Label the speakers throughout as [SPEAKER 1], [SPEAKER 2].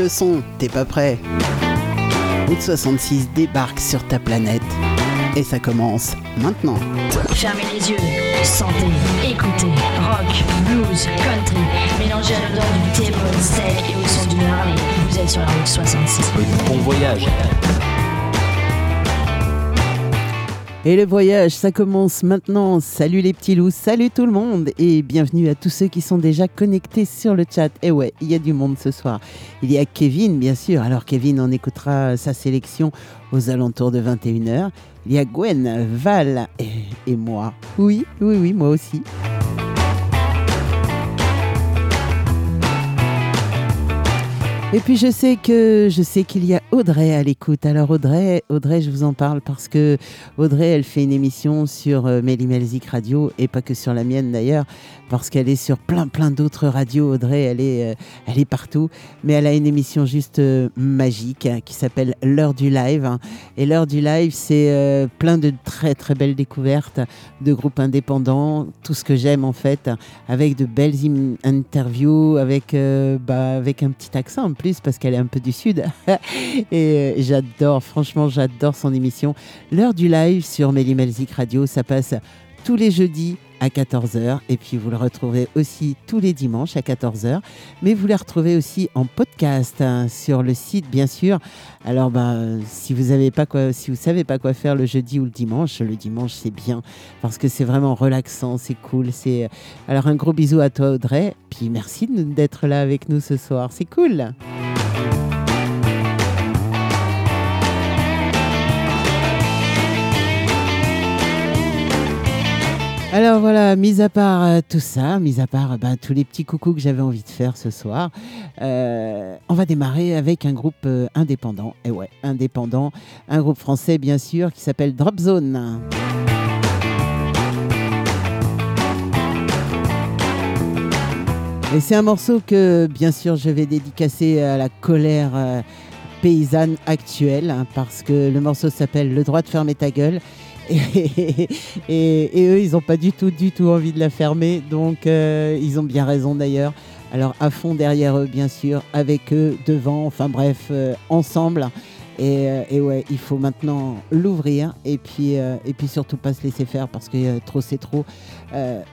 [SPEAKER 1] le son, t'es pas prêt Route 66 débarque sur ta planète. Et ça commence maintenant.
[SPEAKER 2] Fermez les yeux, sentez, écoutez, rock, blues, country, mélangez à l'odeur du thé, sec et au son d'une Harley. Vous êtes sur la route 66.
[SPEAKER 3] Bon voyage.
[SPEAKER 1] Et le voyage, ça commence maintenant. Salut les petits loups, salut tout le monde et bienvenue à tous ceux qui sont déjà connectés sur le chat. Et ouais, il y a du monde ce soir. Il y a Kevin, bien sûr. Alors Kevin, on écoutera sa sélection aux alentours de 21h. Il y a Gwen, Val et, et moi. Oui, oui, oui, moi aussi. Et puis je sais que je sais qu'il y a Audrey à l'écoute. Alors Audrey, Audrey, je vous en parle parce que Audrey, elle fait une émission sur euh, Melzik Radio et pas que sur la mienne d'ailleurs, parce qu'elle est sur plein plein d'autres radios. Audrey, elle est, euh, elle est partout, mais elle a une émission juste euh, magique hein, qui s'appelle L'heure du live. Hein. Et l'heure du live, c'est euh, plein de très très belles découvertes de groupes indépendants, tout ce que j'aime en fait, avec de belles interviews, avec bah, avec un petit accent en plus parce qu'elle est un peu du sud. et j'adore, franchement, j'adore son émission. L'heure du live sur Melzik Radio, ça passe tous les jeudis à 14h. Et puis vous le retrouvez aussi tous les dimanches à 14h. Mais vous le retrouvez aussi en podcast hein, sur le site, bien sûr. Alors, ben, si vous avez pas quoi, si vous savez pas quoi faire le jeudi ou le dimanche, le dimanche c'est bien parce que c'est vraiment relaxant, c'est cool. C'est alors un gros bisou à toi Audrey. Puis merci d'être là avec nous ce soir. C'est cool. Alors voilà, mis à part euh, tout ça, mis à part ben, tous les petits coucous que j'avais envie de faire ce soir, euh, on va démarrer avec un groupe euh, indépendant. Et ouais, indépendant, un groupe français bien sûr qui s'appelle Drop Zone. Et c'est un morceau que bien sûr je vais dédicacer à la colère paysanne actuelle hein, parce que le morceau s'appelle Le droit de fermer ta gueule et, eux, ils n'ont pas du tout, du tout envie de la fermer. Donc, euh, ils ont bien raison d'ailleurs. Alors, à fond derrière eux, bien sûr, avec eux, devant, enfin bref, euh, ensemble. Euh, et, ouais, il faut maintenant l'ouvrir et puis, et puis surtout pas se laisser faire parce que trop c'est trop.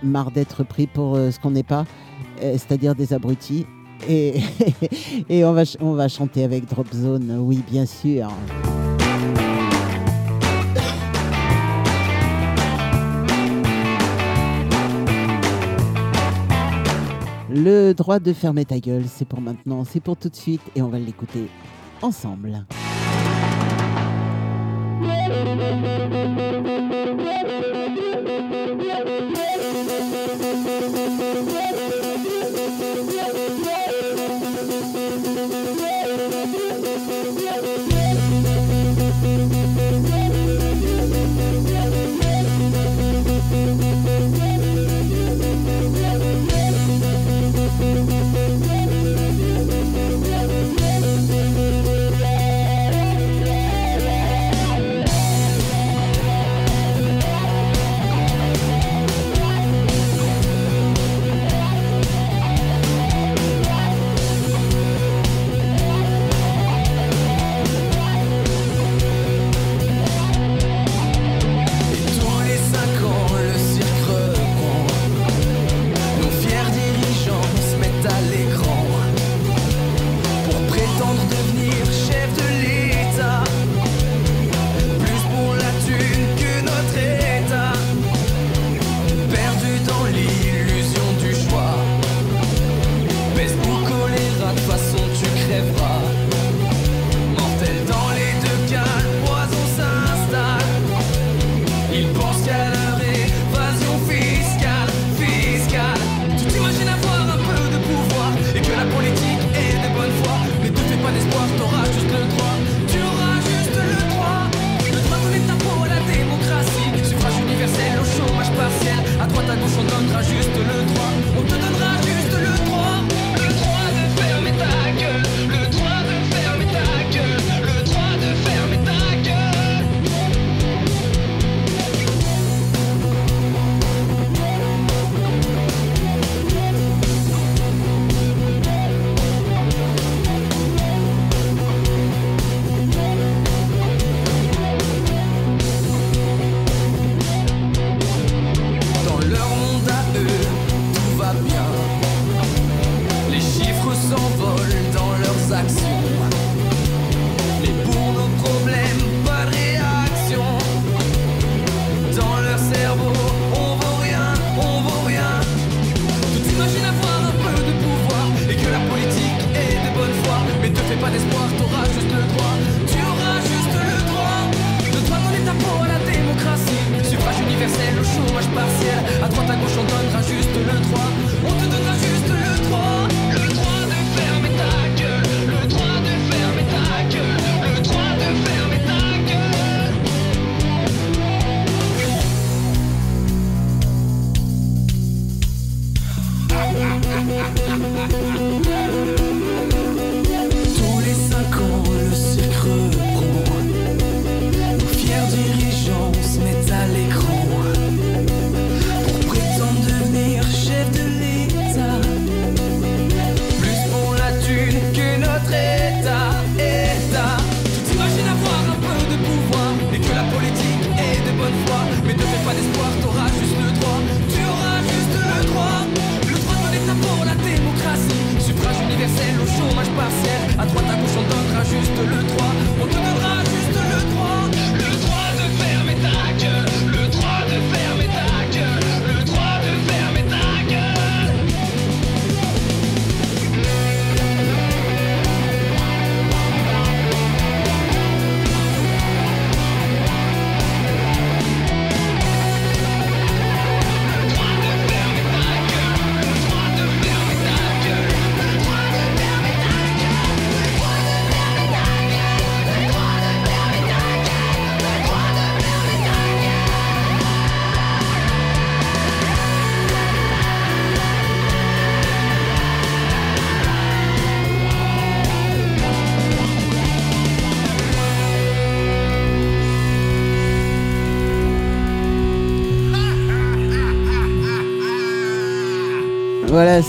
[SPEAKER 1] marre d'être pris pour ce qu'on n'est pas, c'est-à-dire des abrutis. Et, on, va, on va chanter avec Drop Zone, oui, bien sûr. Le droit de fermer ta gueule, c'est pour maintenant, c'est pour tout de suite et on va l'écouter ensemble.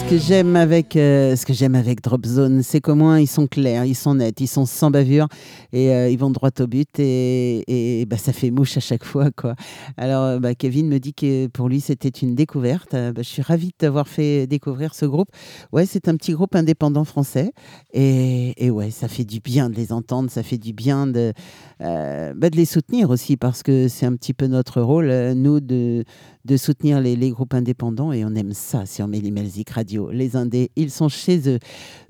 [SPEAKER 3] Que
[SPEAKER 1] j'aime avec euh, ce que j'aime avec Drop Zone, c'est qu'au moins ils sont clairs, ils sont nets, ils sont sans bavure et euh, ils vont droit au but et, bah, ça fait mouche à chaque fois quoi. Alors euh, bah, Kevin me dit que pour lui c'était une découverte. Euh, bah, je suis ravie de t'avoir fait découvrir ce groupe. Ouais, c'est un petit groupe indépendant français et, et ouais, ça fait du bien de les entendre, ça fait du bien de euh, bah, de les soutenir aussi parce que c'est un petit peu notre rôle nous de de soutenir les, groupes indépendants et on aime ça sur Mélimelzik Radio. Les indés, ils sont chez eux.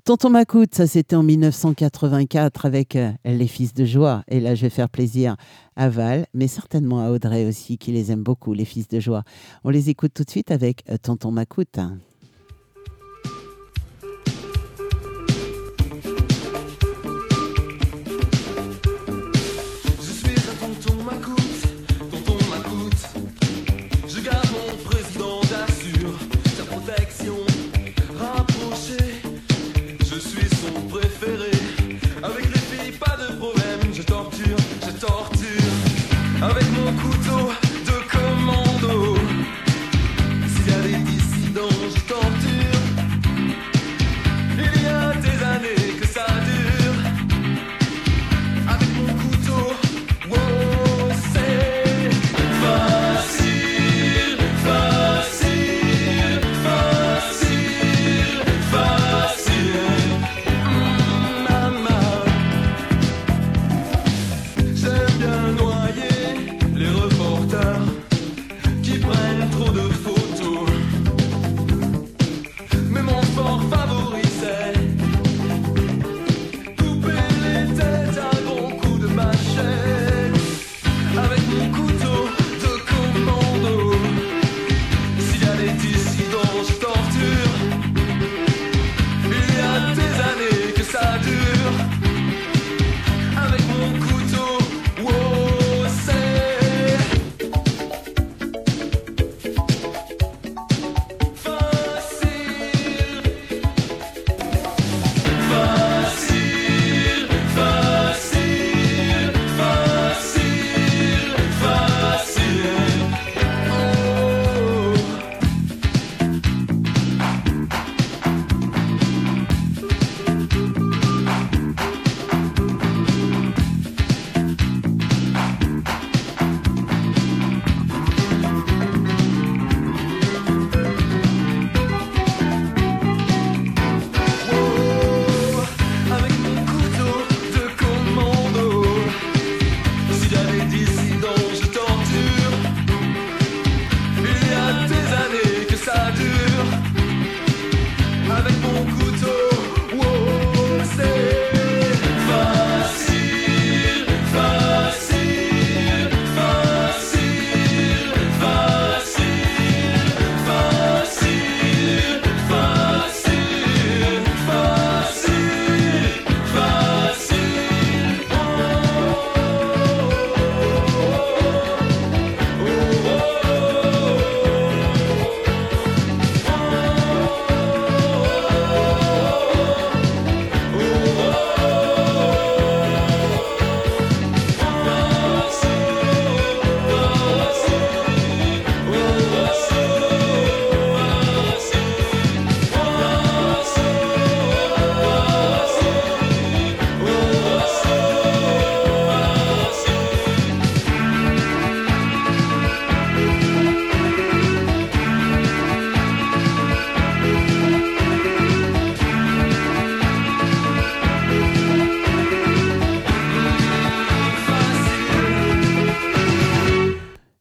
[SPEAKER 1] Tonton Macoute, ça c'était en 1984 avec euh, Les Fils de Joie. Et là, je vais faire plaisir à Val, mais certainement à Audrey aussi, qui les aime beaucoup, Les Fils de Joie. On les écoute tout de suite avec euh, Tonton Macoute.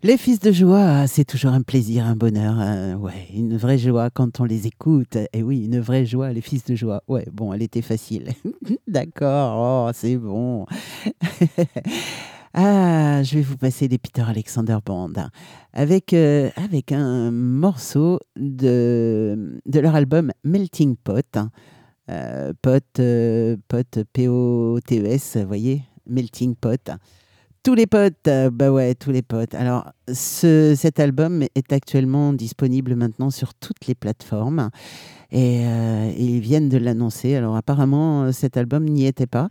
[SPEAKER 3] Les
[SPEAKER 1] fils de joie, c'est toujours un plaisir, un bonheur. ouais, une vraie joie quand on les écoute. Et oui, une vraie joie, les fils de joie. Ouais, bon, elle était facile. D'accord, oh, c'est bon. ah, je vais vous passer des Peter Alexander Band avec, euh, avec un morceau de, de leur album Melting Pot. Euh, pot, euh, pot, P-O-T-E-S, vous voyez, Melting Pot. Tous les potes, euh, bah ouais, tous les potes. Alors, ce, cet album est actuellement disponible maintenant sur toutes les plateformes et, euh, ils viennent de l'annoncer. Alors, apparemment, cet album n'y était pas.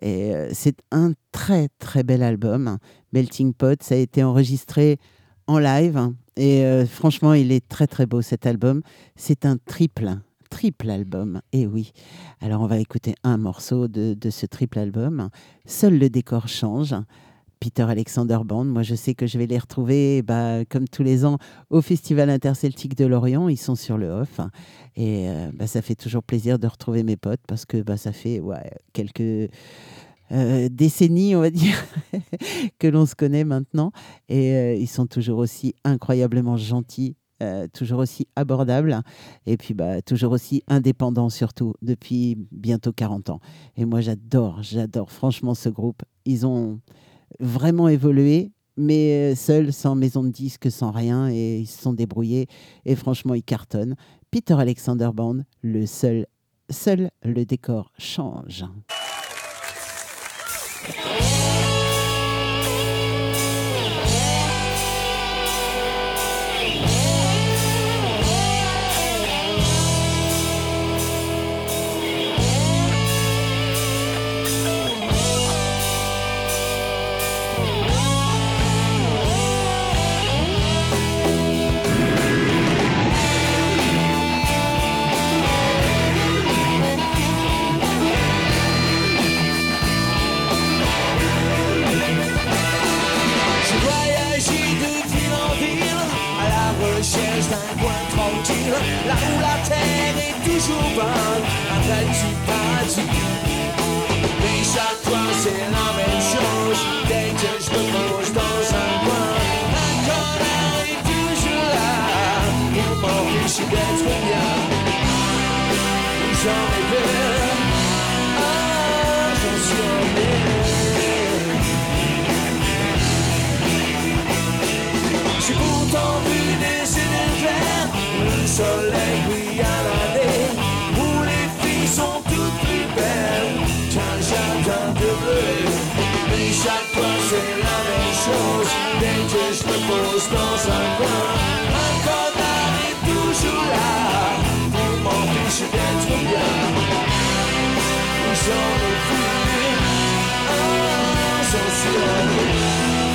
[SPEAKER 1] Et euh, c'est un très très bel album. Melting Pot, ça a été enregistré en live et franchement, il est très très beau cet album. C'est un triple, triple album. Et oui. Alors, on va écouter un morceau de ce triple album. Seul le décor change. Peter Alexander Band. Moi, je sais que je vais les retrouver, bah, comme tous les ans, au Festival interceltique de Lorient. Ils sont sur le off. Et euh, bah, ça fait toujours plaisir de retrouver mes potes parce que bah, ça fait quelques euh, décennies, on va dire, que l'on se connaît maintenant. Et euh, ils sont toujours aussi incroyablement gentils. toujours aussi abordables et puis bah, toujours aussi indépendants surtout depuis bientôt 40 ans. Et moi j'adore, j'adore franchement ce groupe. Ils ont vraiment évolué, mais euh, seuls, sans maison de disques, sans rien, et ils se sont débrouillés, et franchement, ils cartonnent. Peter Alexander Band, le seul, seul le décor change.
[SPEAKER 3] Tranquille, là où la terre est toujours bonne, un du paradis. Mais chaque fois c'est la même chose, dès que je me pose dans un coin, un connard est toujours là. Pour m'empêcher d'être soleil brille à la baie, où les filles sont toutes plus belles qu'un jardin de bleu. Mais chaque fois c'est la même chose, dès que je me pose dans un coin, un connard est toujours là pour m'empêcher d'être bien. J'en ai j'en suis allé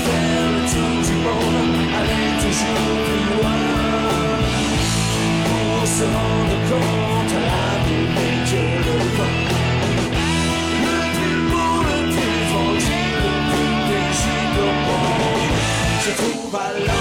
[SPEAKER 3] faire le tour du monde, aller toujours plus loin. Pour se rendre compte à la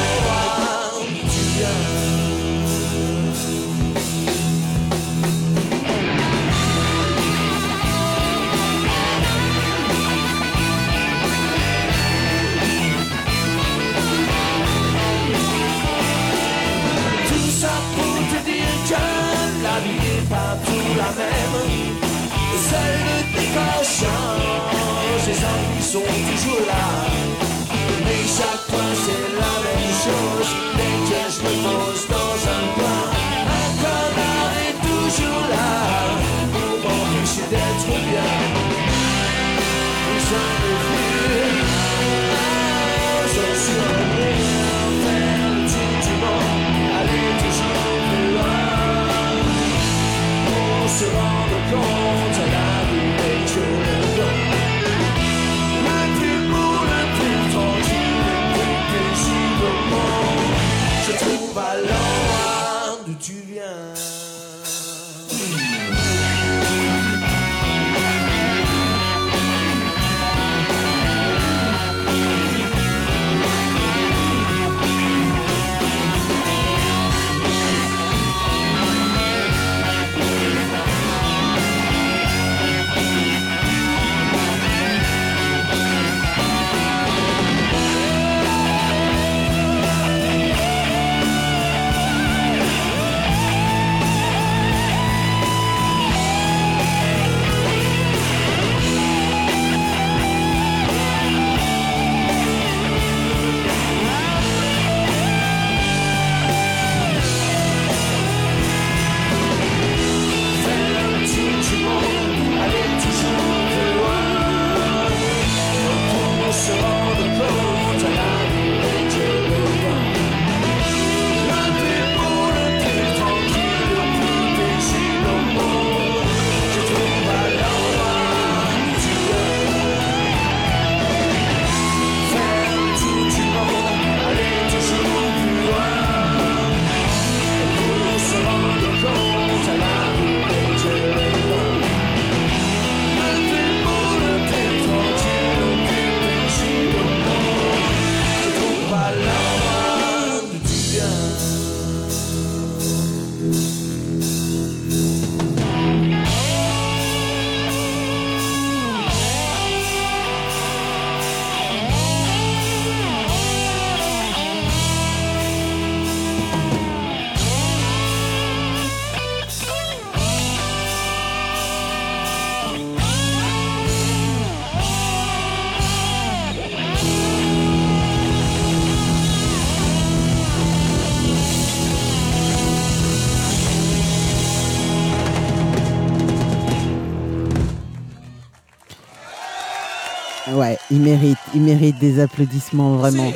[SPEAKER 1] il mérite, il mérite des applaudissements vraiment.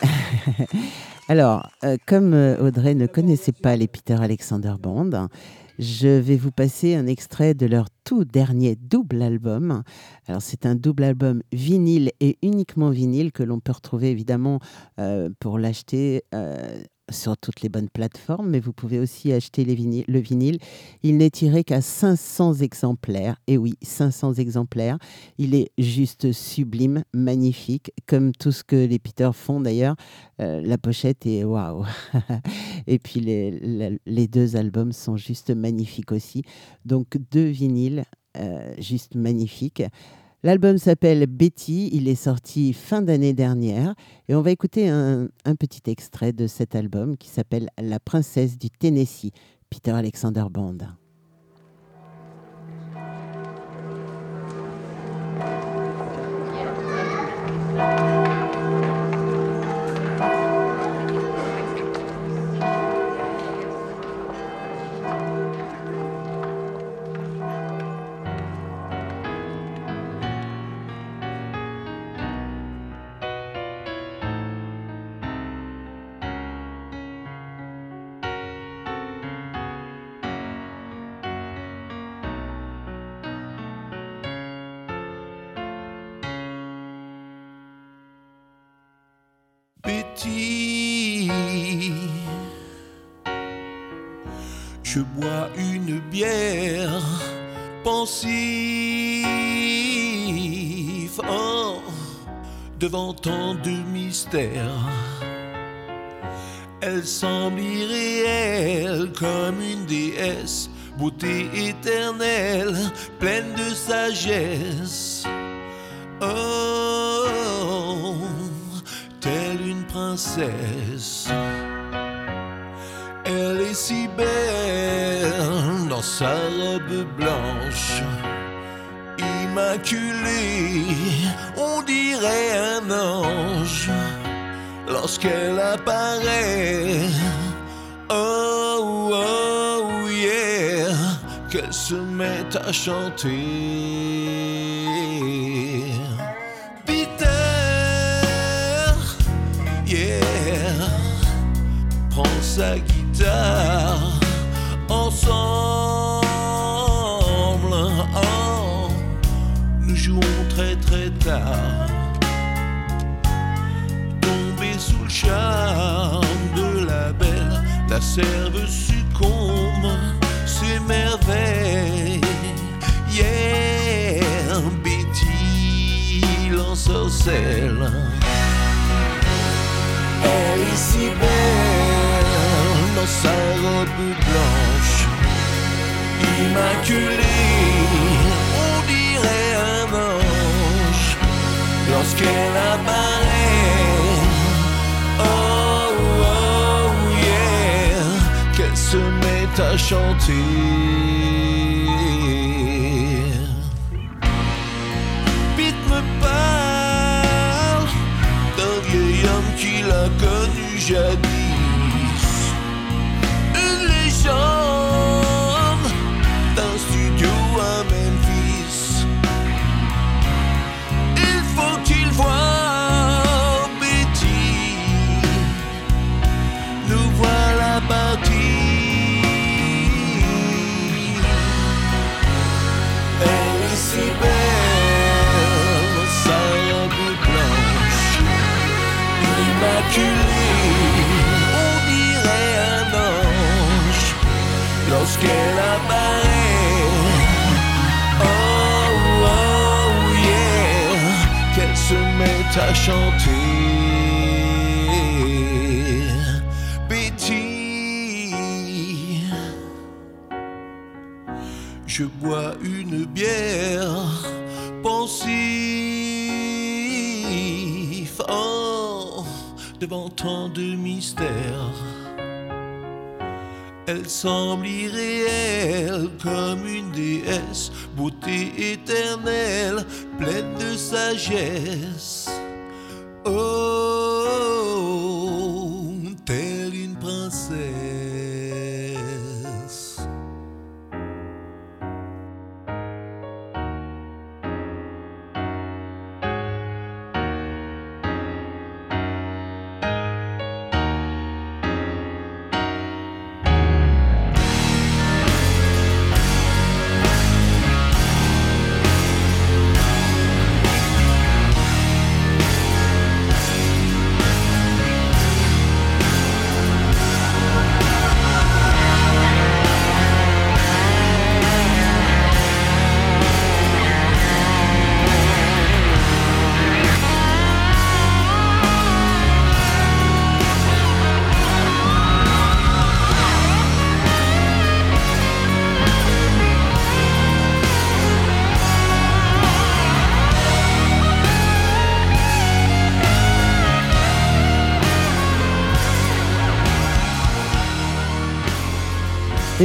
[SPEAKER 1] Alors, euh, comme euh, Audrey ne connaissait pas les Peter Alexander Band, je vais vous passer un extrait de leur tout dernier double album. Alors c'est un double album vinyle et uniquement vinyle que l'on peut retrouver évidemment euh, pour l'acheter sur toutes les bonnes plateformes, mais vous pouvez aussi acheter les le vinyle. Il n'est tiré qu'à 500 exemplaires. Et oui, 500 exemplaires. Il est juste sublime, magnifique, comme tout ce que les Peter font d'ailleurs. Euh, la pochette est waouh. Et puis les, les, deux albums sont juste magnifiques aussi. Donc deux vinyles, euh, juste magnifiques. L'album s'appelle Betty, il est sorti fin d'année dernière et on va écouter un, petit extrait de cet album qui s'appelle La princesse du Tennessee, Peter Alexander Band.
[SPEAKER 4] De mystères. Elle semble irréelle comme une déesse, beauté éternelle, pleine de sagesse. Oh, telle une princesse. Elle est si belle dans sa lorsqu'elle apparaît. Oh, oh, yeah, qu'elle se met à chanter. sa guitare la serve succombe, s'émerveille. Yeah, Betty l'ensorcelle. Elle est si belle sa robe blanche, immaculée, on dirait un ange lorsqu'elle apparaît. Oh, se met à chanter. Pete me parle d'un vieil homme qui l'a connu jadis d'un met à chanter. Betty, je bois une bière pensif, oh, devant tant de mystères. Elle semble irréelle comme une déesse, beauté éternelle, pleine de sagesse. Oh,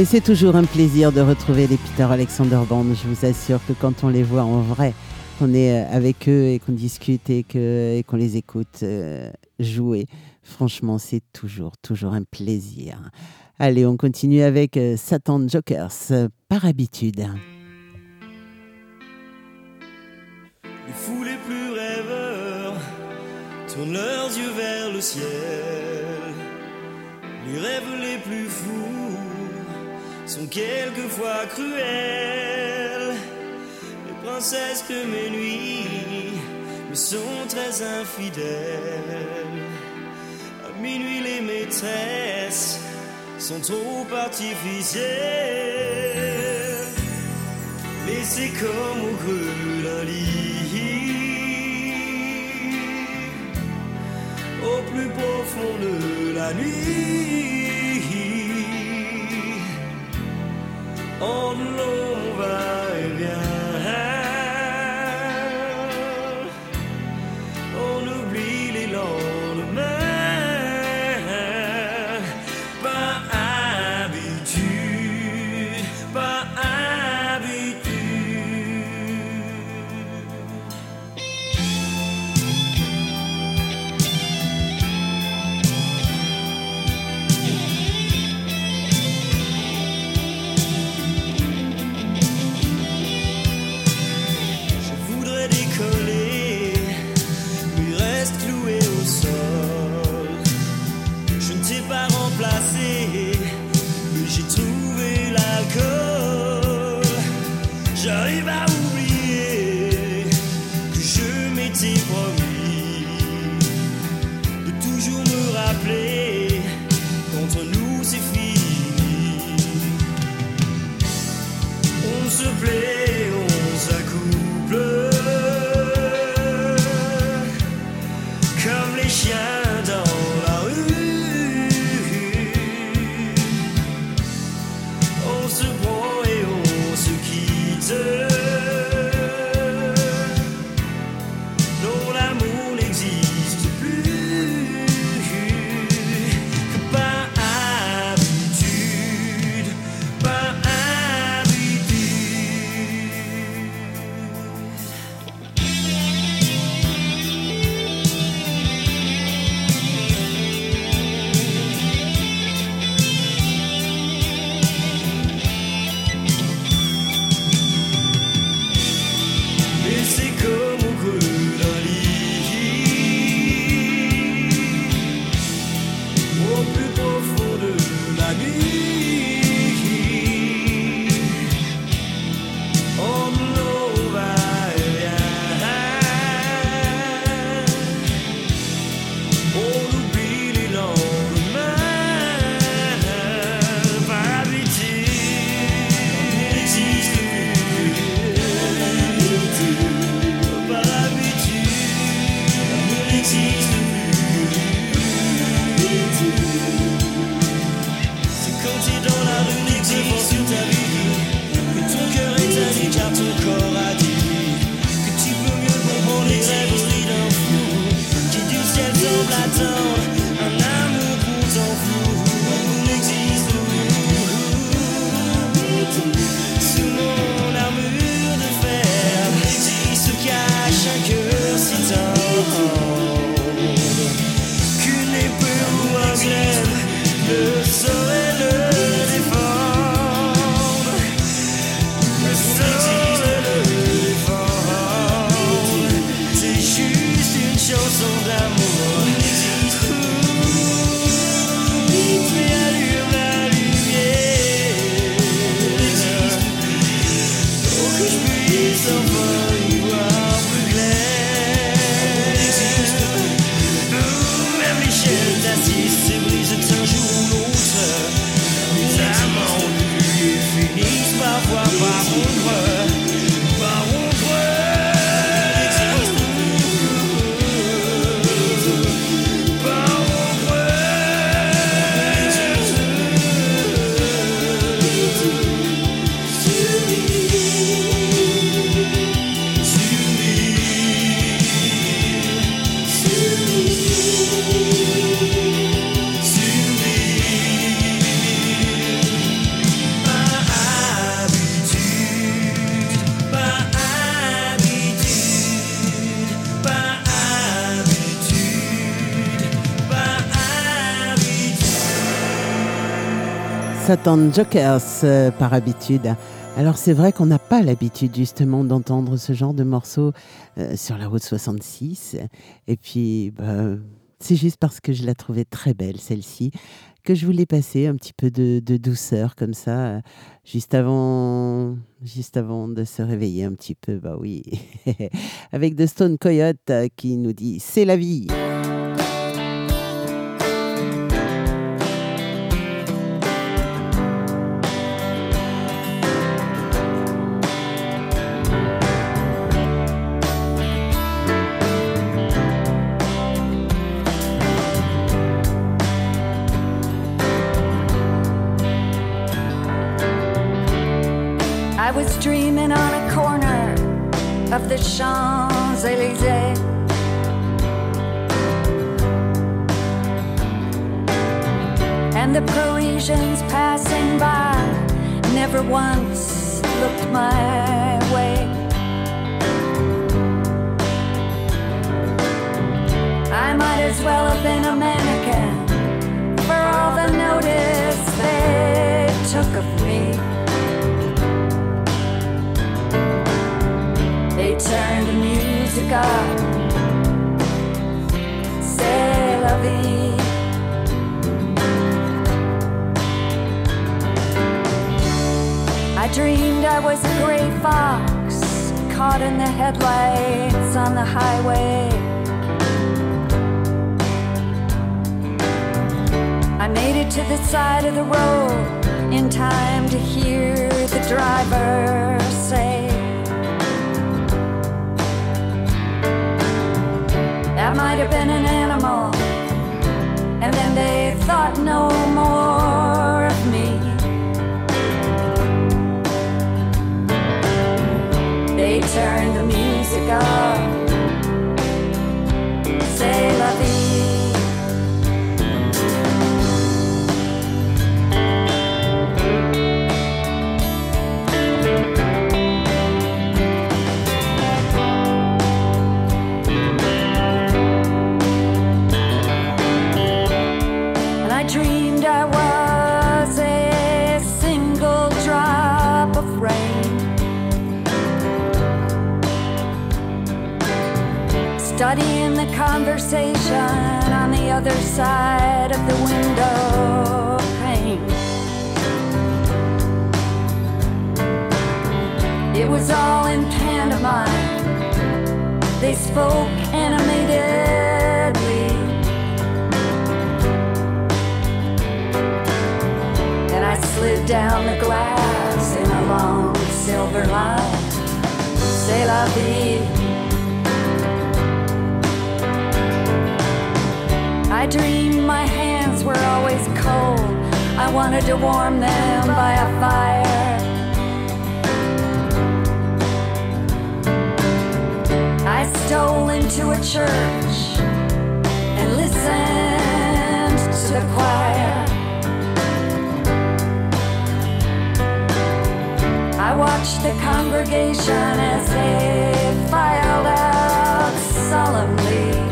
[SPEAKER 1] Et c'est toujours un plaisir de retrouver les Peter Alexander Band. Je vous assure que quand on les voit en vrai, qu'on est euh, avec eux et qu'on discute et qu'on et les écoute euh, jouer, franchement, c'est toujours, toujours un plaisir. Allez, on continue avec euh, Satan Jokers, par habitude.
[SPEAKER 5] Les fous les plus rêveurs tournent leurs yeux vers le ciel. Les rêves les plus fous sont quelquefois cruelles. Les princesses de mes nuits me sont très infidèles. À minuit, les maîtresses sont trop artificielles. Mais c'est comme au brûle un lit. Au plus profond de la nuit. all over again.
[SPEAKER 1] Satan Jokers euh, par habitude. Alors c'est vrai qu'on n'a pas l'habitude justement d'entendre ce genre de morceaux euh, sur la route 66. Et puis bah, c'est juste parce que je la trouvais très belle celle-ci que je voulais passer un petit peu de, douceur comme ça juste avant juste avant de se réveiller un petit peu. Bah oui, avec The Stone Coyote euh, qui nous dit c'est la vie.
[SPEAKER 6] As well have been a mannequin for all the notice they took of me. They turned the music up. C'est la. I dreamed I was a gray fox caught in the headlights on the highway. I made it to the side of the road in time to hear the driver say, That might have been an animal. And then they thought no more of me. They turned the music up. C'est la conversation on the other side of the window pane. It was all in pantomime. They spoke animatedly. And I slid down the glass in a long silver line. C'est la vie. I dreamed my hands were always cold. I wanted to warm them by a fire. I stole into a church and listened to the choir. I watched the congregation as they filed out solemnly.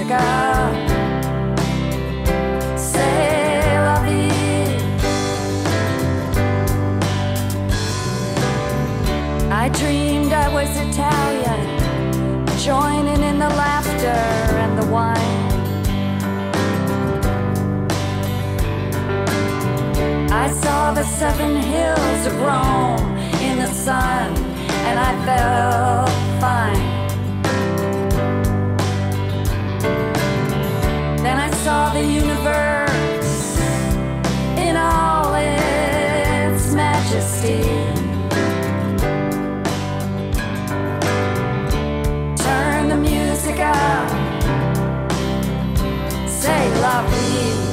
[SPEAKER 6] Vie. I dreamed I was Italian, joining in the laughter and the wine. I saw the seven hills of Rome in the sun, and I felt fine. Saw the universe in all its majesty. Turn the music up. Say la vie.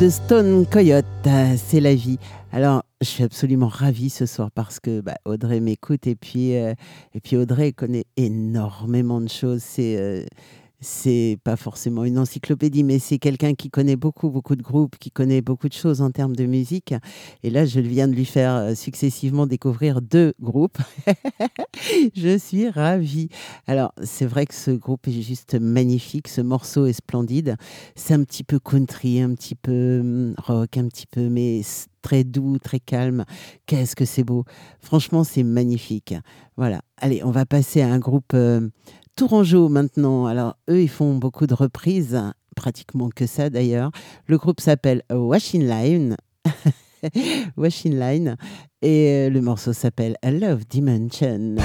[SPEAKER 1] de Stone Coyote, c'est la vie. Alors, je suis absolument ravie ce soir parce que bah, Audrey m'écoute euh, et puis Audrey connaît énormément de choses. C'est euh, c'est pas forcément une encyclopédie, mais c'est quelqu'un qui connaît beaucoup, beaucoup de groupes, qui connaît beaucoup de choses en termes de musique. Et là, je viens de lui faire euh, successivement découvrir deux groupes. je suis ravie. Alors, c'est vrai que ce groupe est juste magnifique, ce morceau est splendide. C'est un petit peu country, un petit peu hum, rock, un petit peu, mais très doux, très calme. Qu'est-ce que c'est beau. Franchement, c'est magnifique. Voilà. Allez, on va passer à un groupe euh, Tourangeau maintenant. Alors, eux, ils font beaucoup de reprises, pratiquement que ça d'ailleurs. Le groupe s'appelle Washing Line. Washing Line. Et euh, le morceau s'appelle Love Dimension.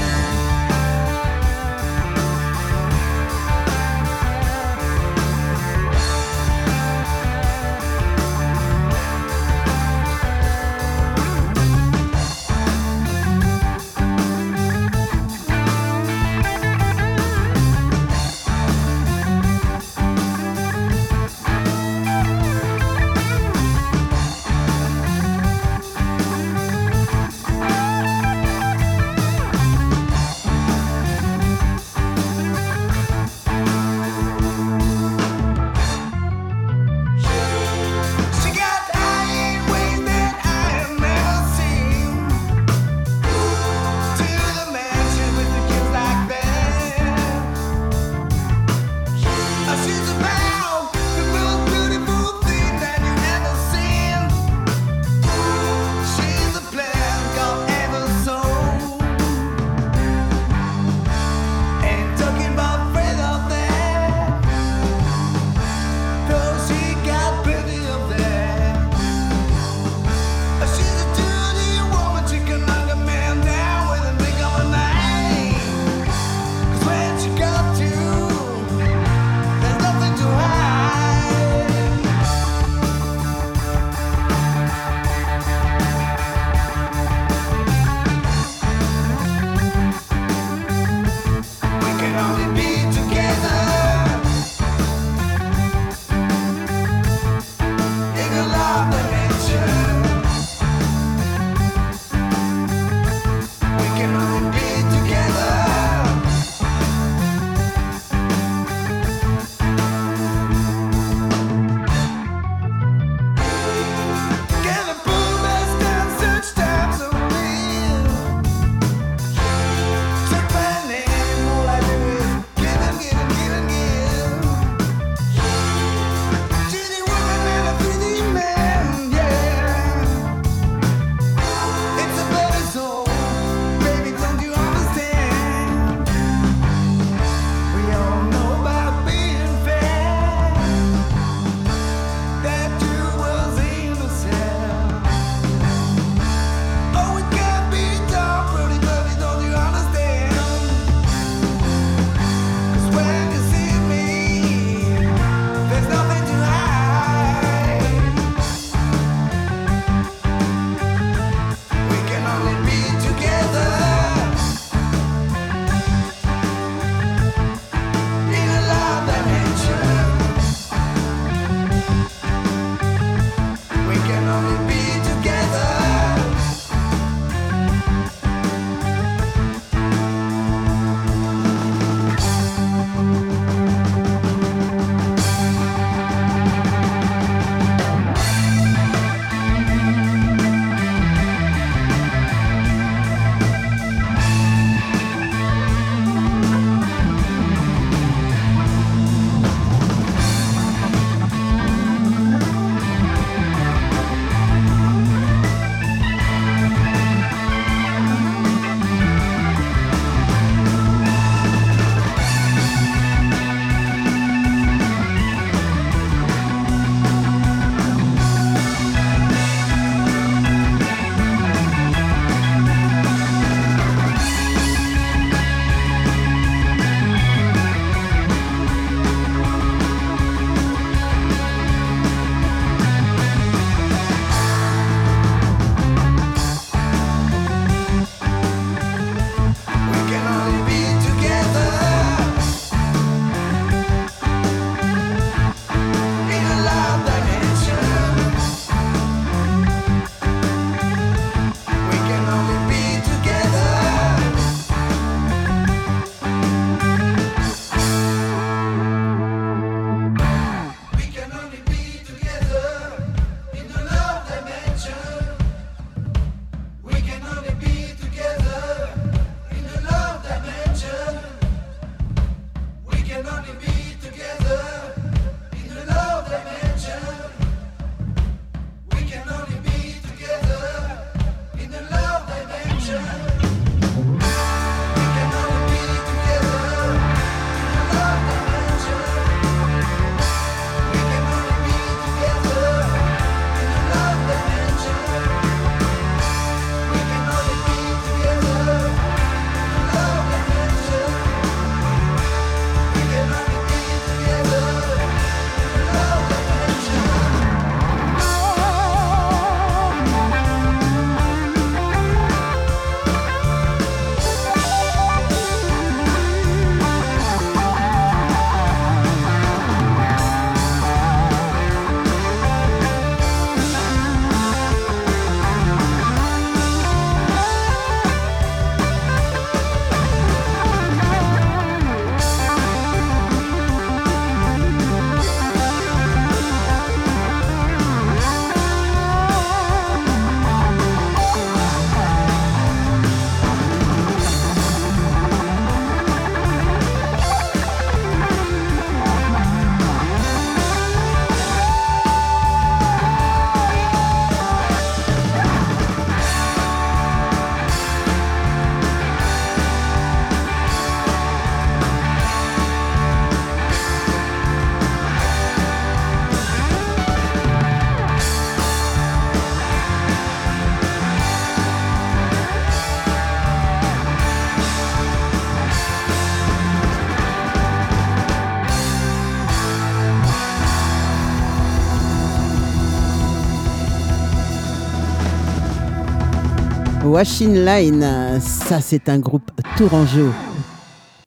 [SPEAKER 7] Washing Line. Ça, c'est un groupe tourangeau.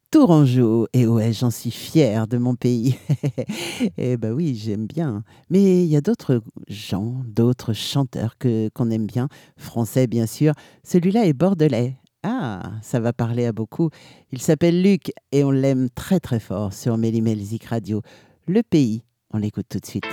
[SPEAKER 7] Tourangeau. Et ouais, j'en suis fière de mon pays. Eh bah ben oui, j'aime bien. Mais il y a d'autres gens, d'autres chanteurs que qu'on aime bien. Français, bien sûr. Celui-là est bordelais. Ah, ça va parler à beaucoup. Il s'appelle Luc et on l'aime très très fort sur Mélimelzik Radio. Le pays, on l'écoute tout de suite.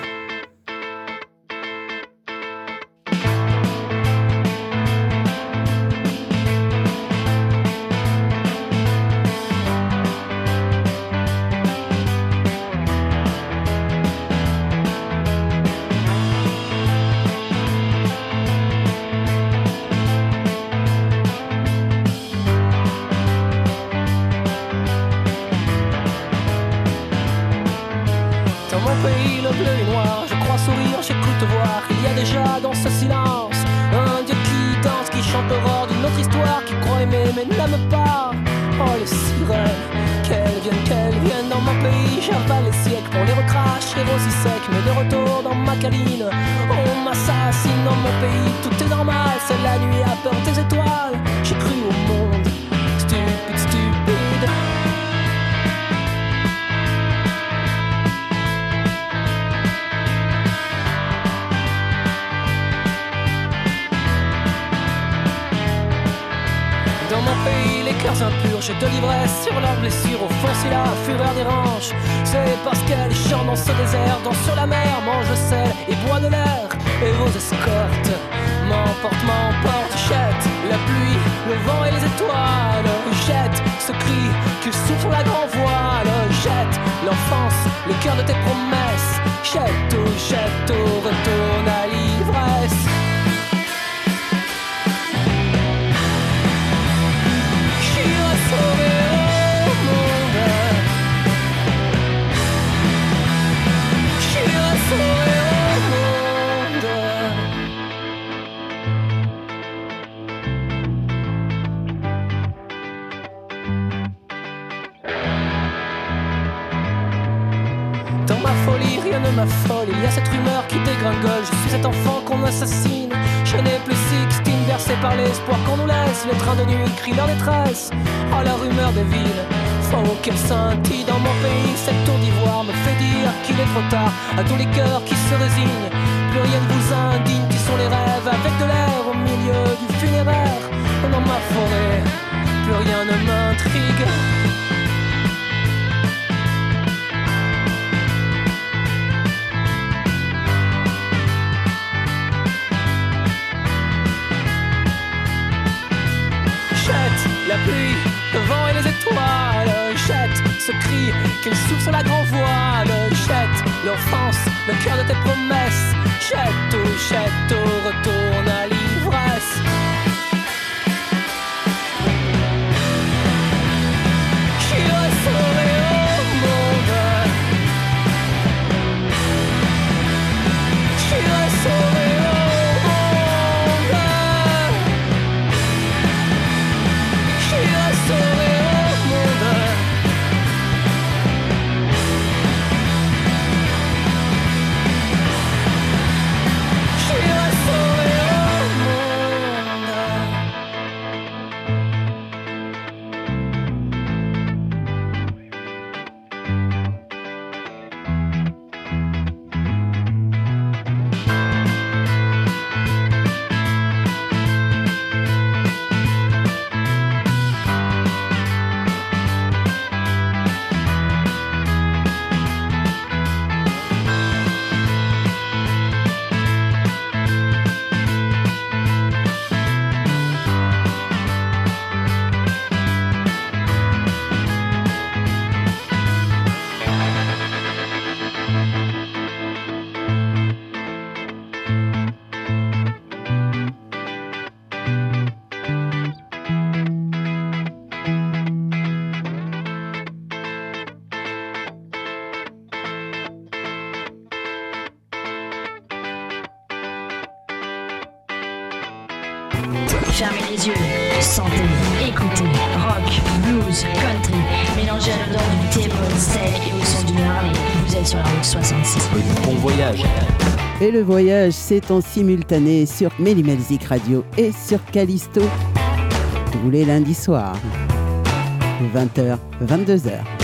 [SPEAKER 8] Et le
[SPEAKER 9] voyage,
[SPEAKER 1] c'est en simultané sur Mélimelzik Radio et sur Callisto tous les lundis soirs, 20h, 22h.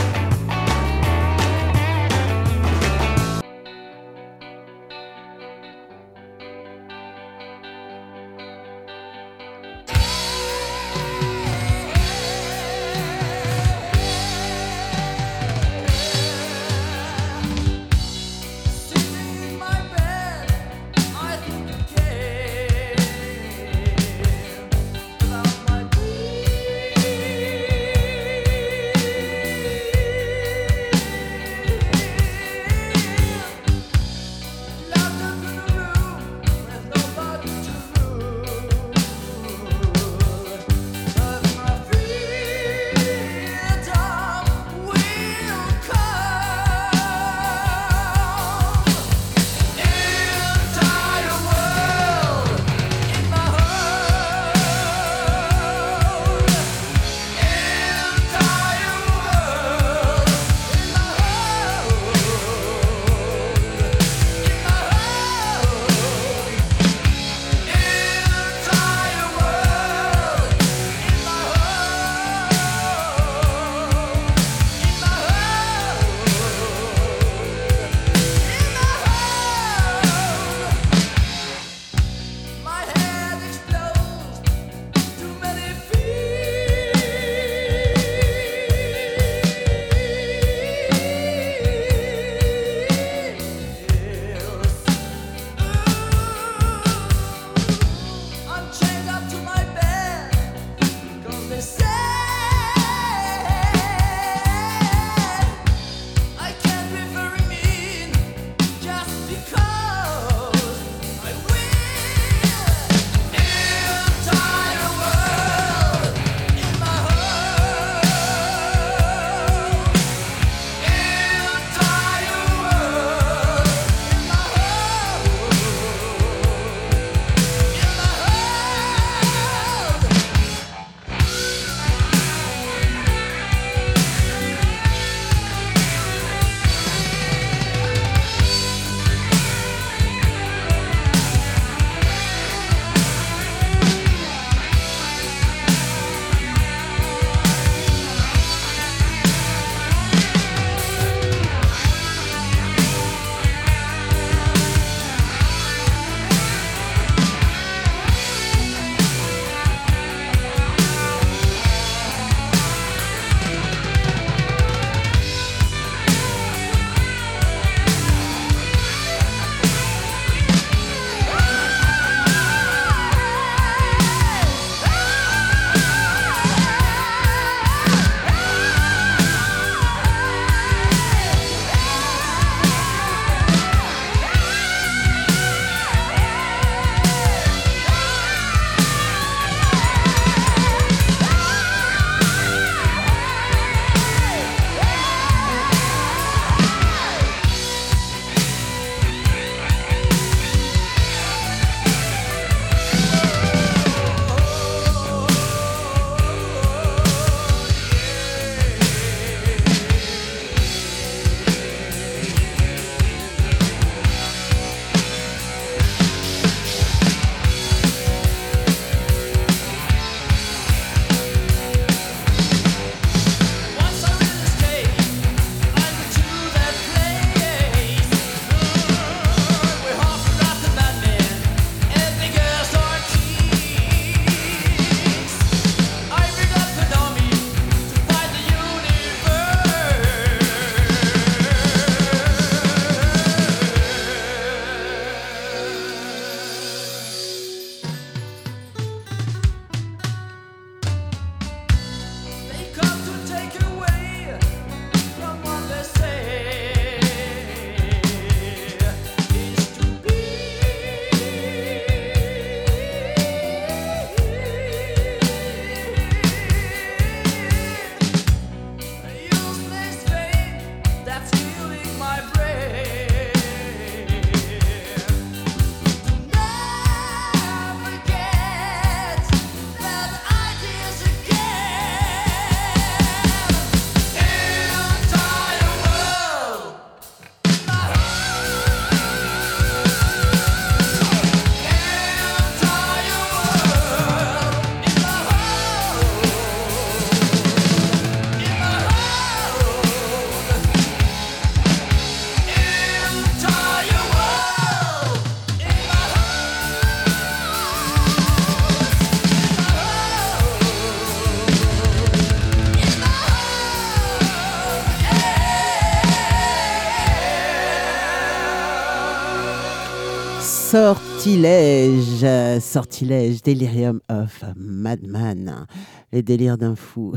[SPEAKER 1] Sortilège, sortilège, delirium of madman, les délires d'un fou.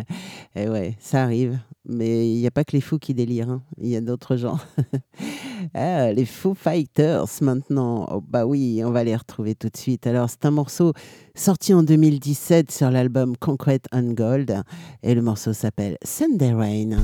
[SPEAKER 1] Et ouais, ça arrive, mais il n'y a pas que les fous qui délirent, hein. il y a d'autres gens. Ah, les Foo Fighters maintenant, oh, bah oui, on va les retrouver tout de suite. Alors c'est un morceau sorti en 2017 sur l'album Concrete and Gold, et le morceau s'appelle Sunday Rain.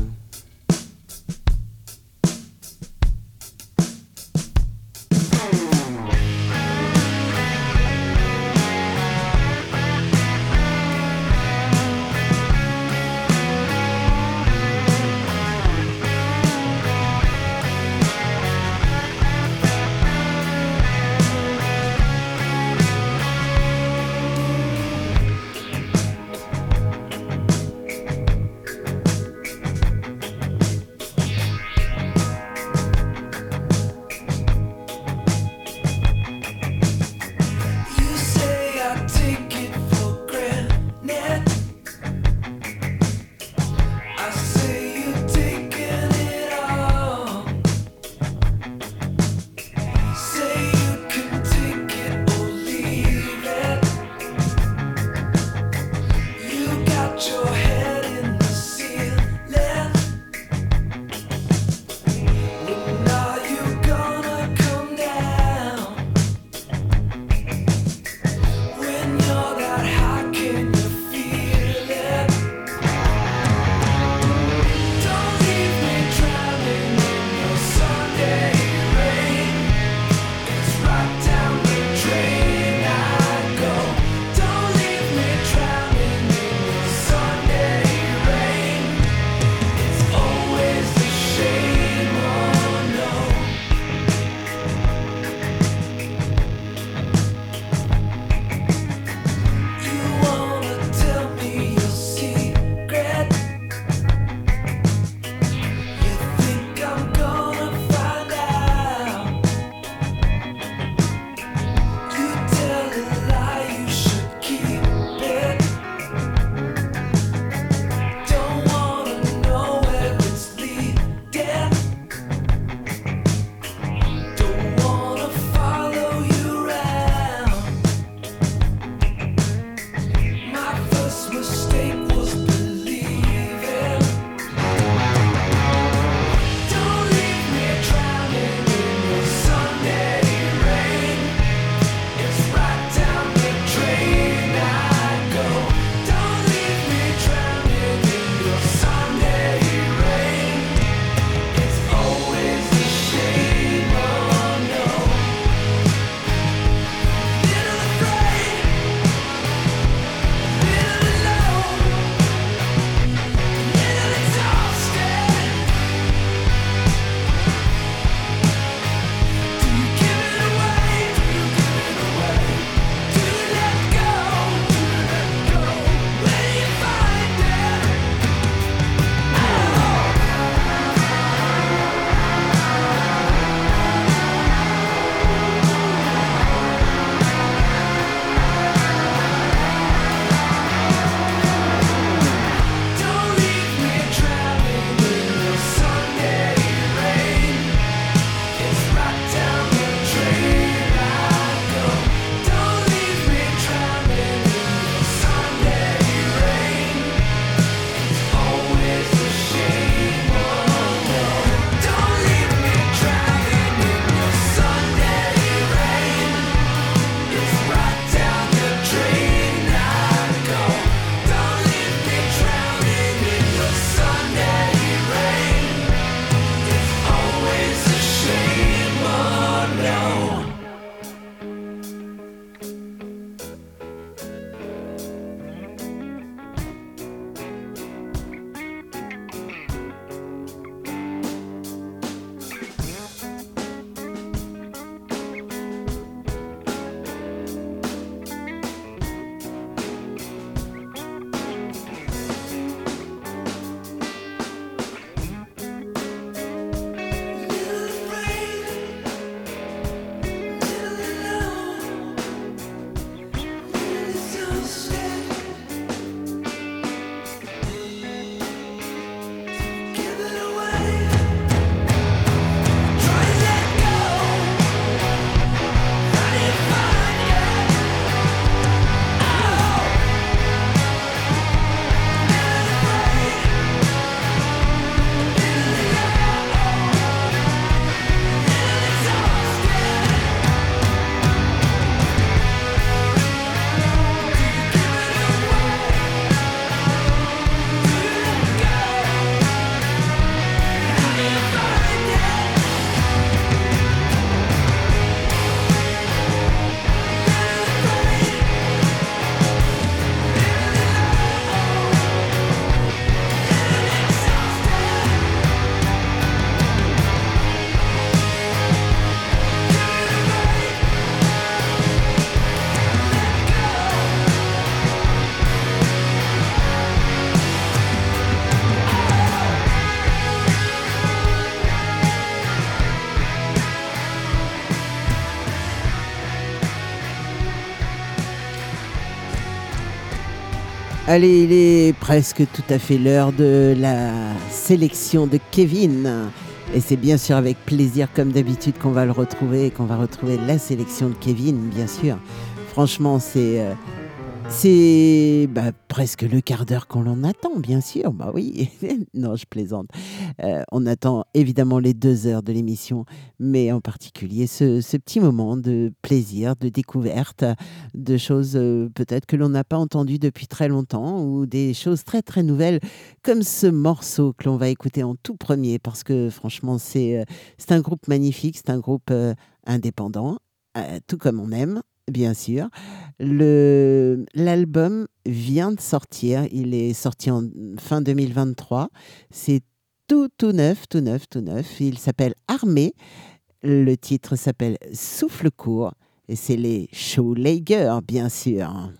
[SPEAKER 1] Allez, il est presque tout à fait l'heure de la sélection de Kevin. Et c'est bien sûr avec plaisir, comme d'habitude, qu'on va le retrouver et qu'on va retrouver la sélection de Kevin, bien sûr. Franchement, c'est. C'est bah, presque le quart d'heure qu'on l'en attend, bien sûr. Bah oui, non, je plaisante. Euh, on attend évidemment les deux heures de l'émission, mais en particulier ce, petit moment de plaisir, de découverte, de choses euh, peut-être que l'on n'a pas entendues depuis très longtemps ou des choses très très nouvelles, comme ce morceau que l'on va écouter en tout premier, parce que franchement, c'est euh, un groupe magnifique, c'est un groupe indépendant, tout comme on aime bien sûr. L'album vient de sortir, il est sorti en fin 2023. C'est tout, tout neuf, tout neuf, tout neuf. Il s'appelle Armée. Le titre s'appelle Souffle court et c'est les Showlager, bien sûr.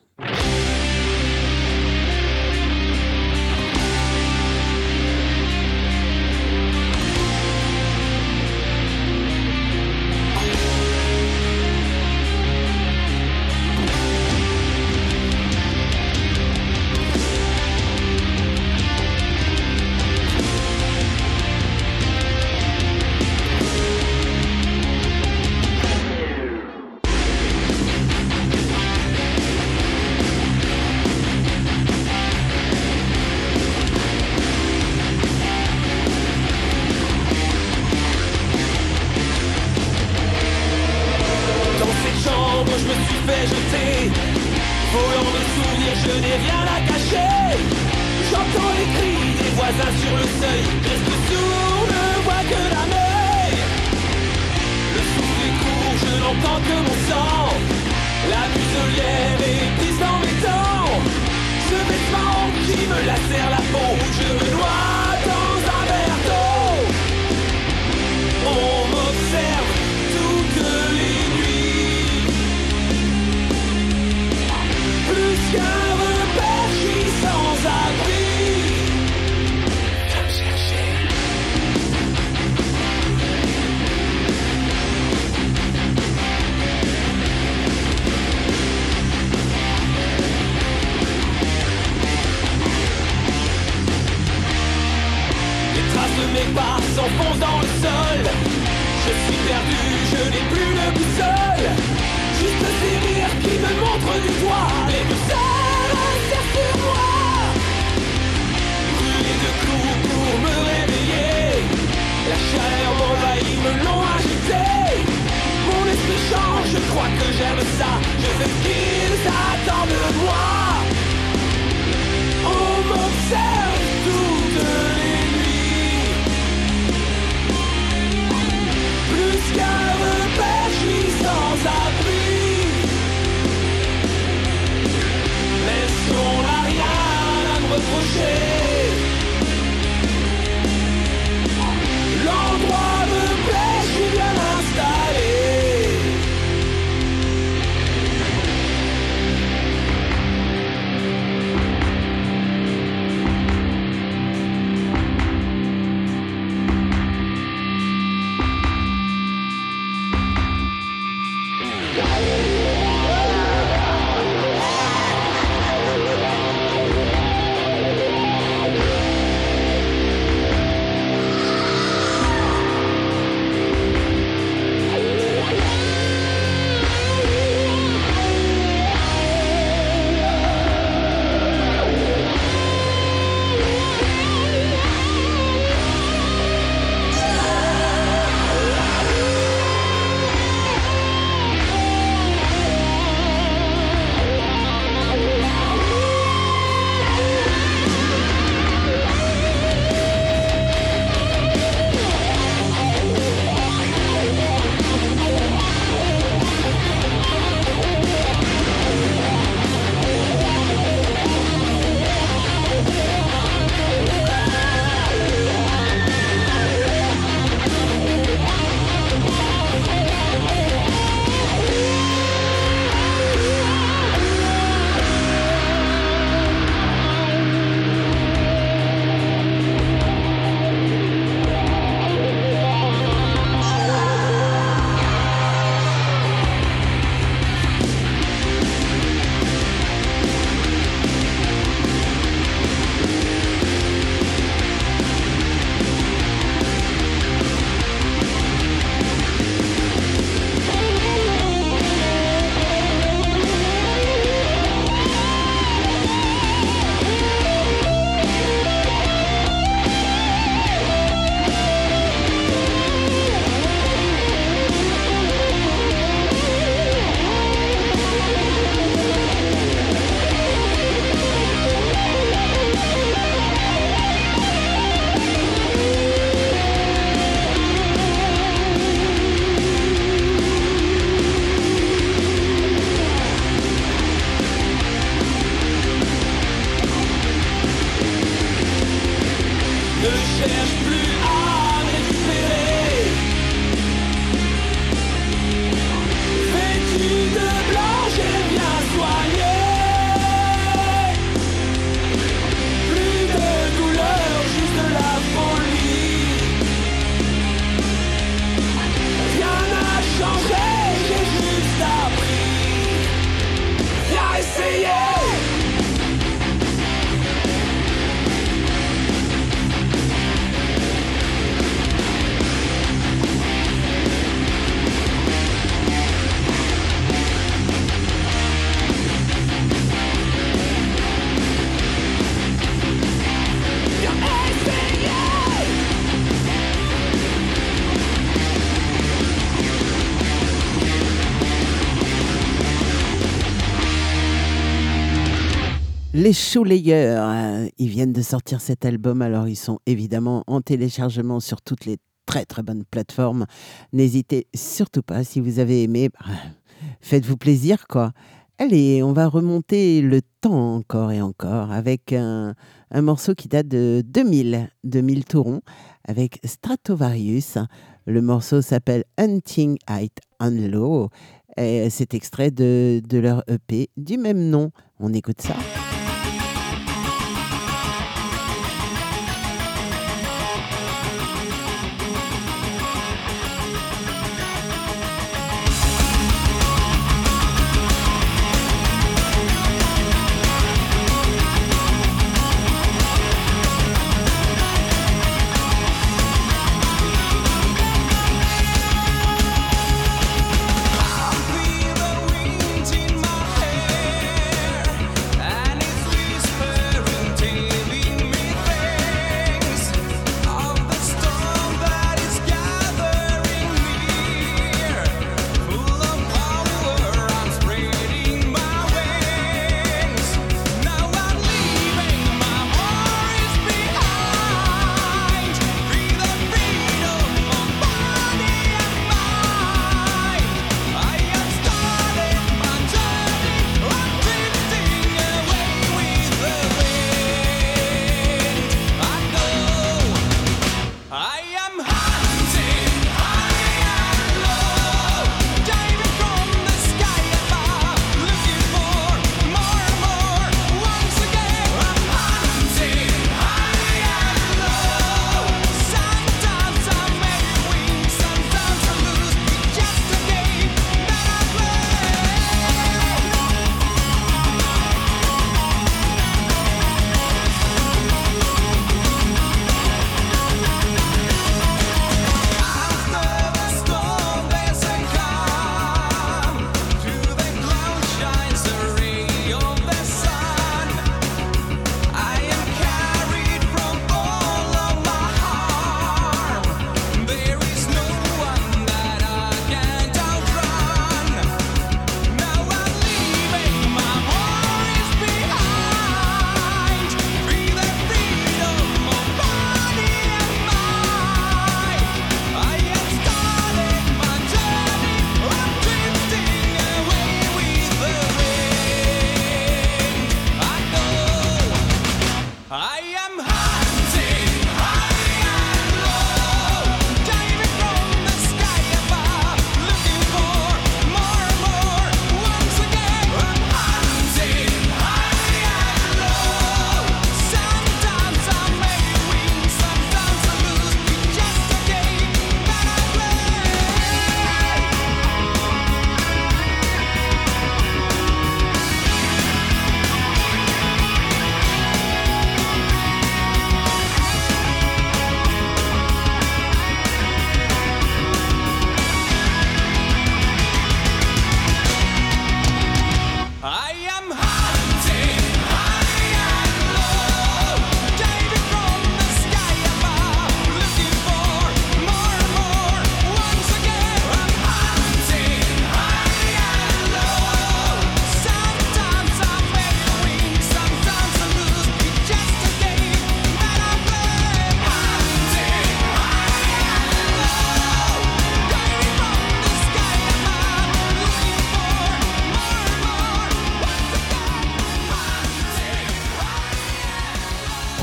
[SPEAKER 10] Que j'aime ça. Je sais ce qu'ils attendent de moi. On m'observe toutes les nuits. Plus qu'un Les Chaulayeurs, euh, ils viennent de sortir cet album, alors ils sont évidemment en téléchargement sur toutes les très très bonnes plateformes. N'hésitez surtout pas, si vous avez aimé, bah, faites-vous plaisir quoi. Allez, on va remonter le temps encore et encore avec un, morceau qui date de 2000, 2000 Touron, avec Stratovarius. Le morceau s'appelle Hunting Height on Low c'est extrait de, de leur EP du même nom. On écoute ça.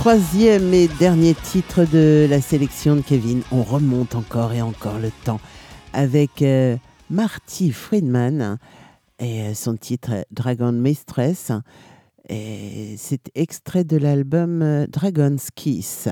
[SPEAKER 1] Troisième et dernier titre de la sélection de Kevin. On remonte encore et encore le temps avec euh, Marty Friedman et euh, son titre Dragon Mistress. C'est extrait de l'album euh, Dragon's Kiss.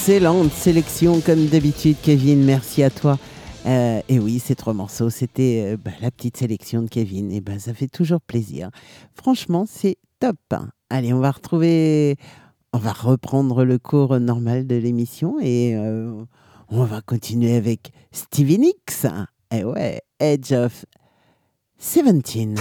[SPEAKER 1] Excellente sélection comme d'habitude, Kevin. Merci à toi. Euh, et oui, ces trois morceaux, c'était euh, bah, la petite sélection de Kevin. Et ben, ça fait toujours plaisir. Franchement, c'est top. Allez, on va retrouver, on va reprendre le cours normal de l'émission et euh, on va continuer avec Stevie Nicks. Et ouais, Edge of 17.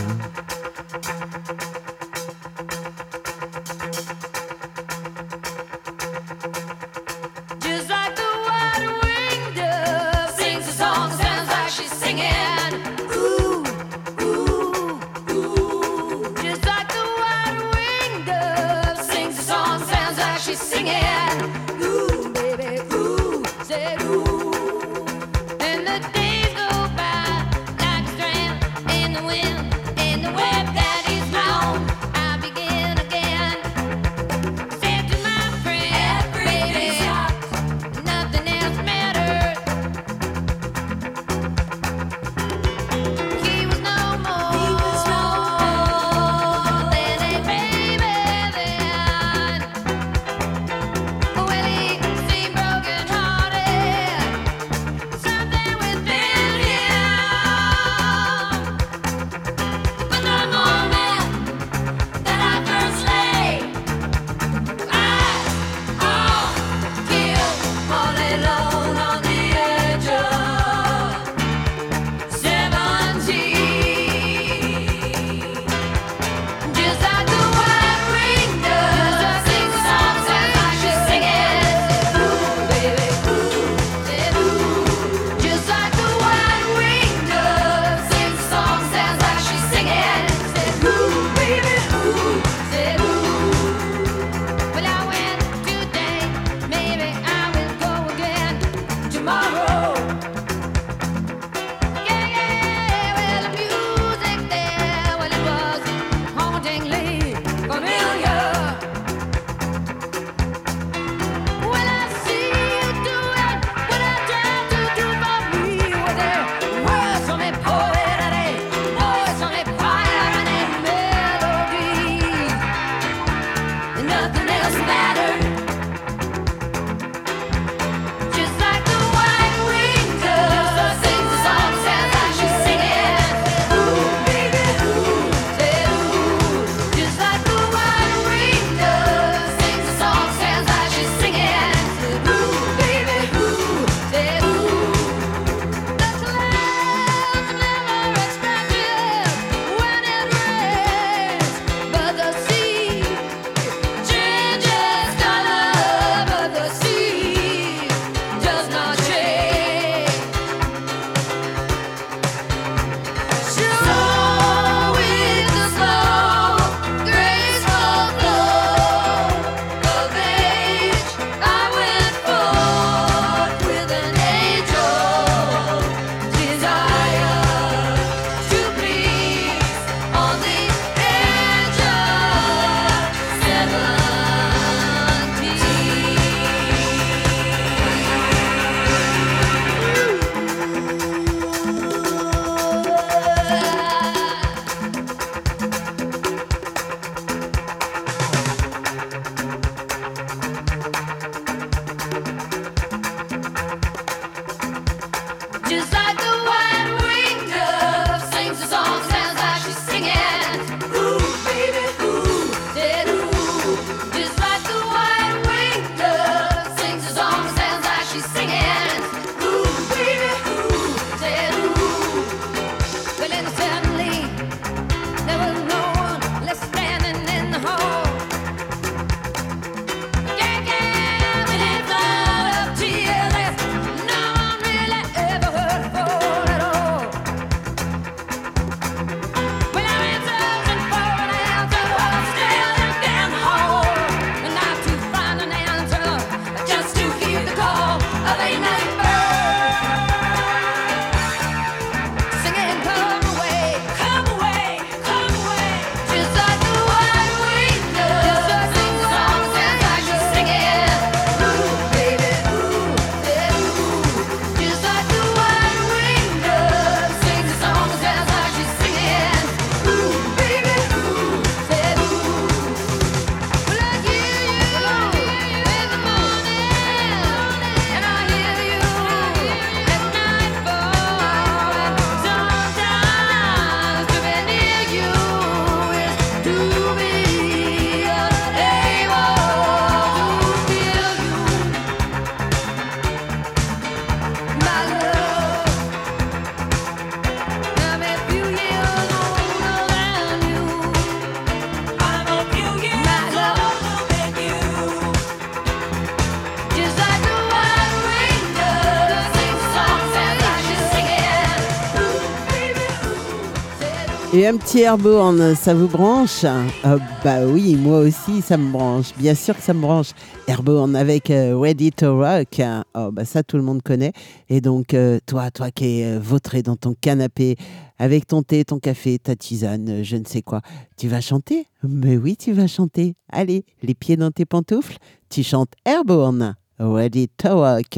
[SPEAKER 1] Et un petit Airborne, ça vous branche? Ah Bah oui, moi aussi, ça me branche. Bien sûr que ça me branche. Airborne avec euh, Ready to Rock. Oh, bah ça, tout le monde connaît. Et donc, euh, toi, toi qui es euh, vautré dans ton canapé, avec ton thé, ton café, ta tisane, je ne sais quoi, tu vas chanter? Mais oui, tu vas chanter. Allez, les pieds dans tes pantoufles, tu chantes Airborne. Ready to Rock.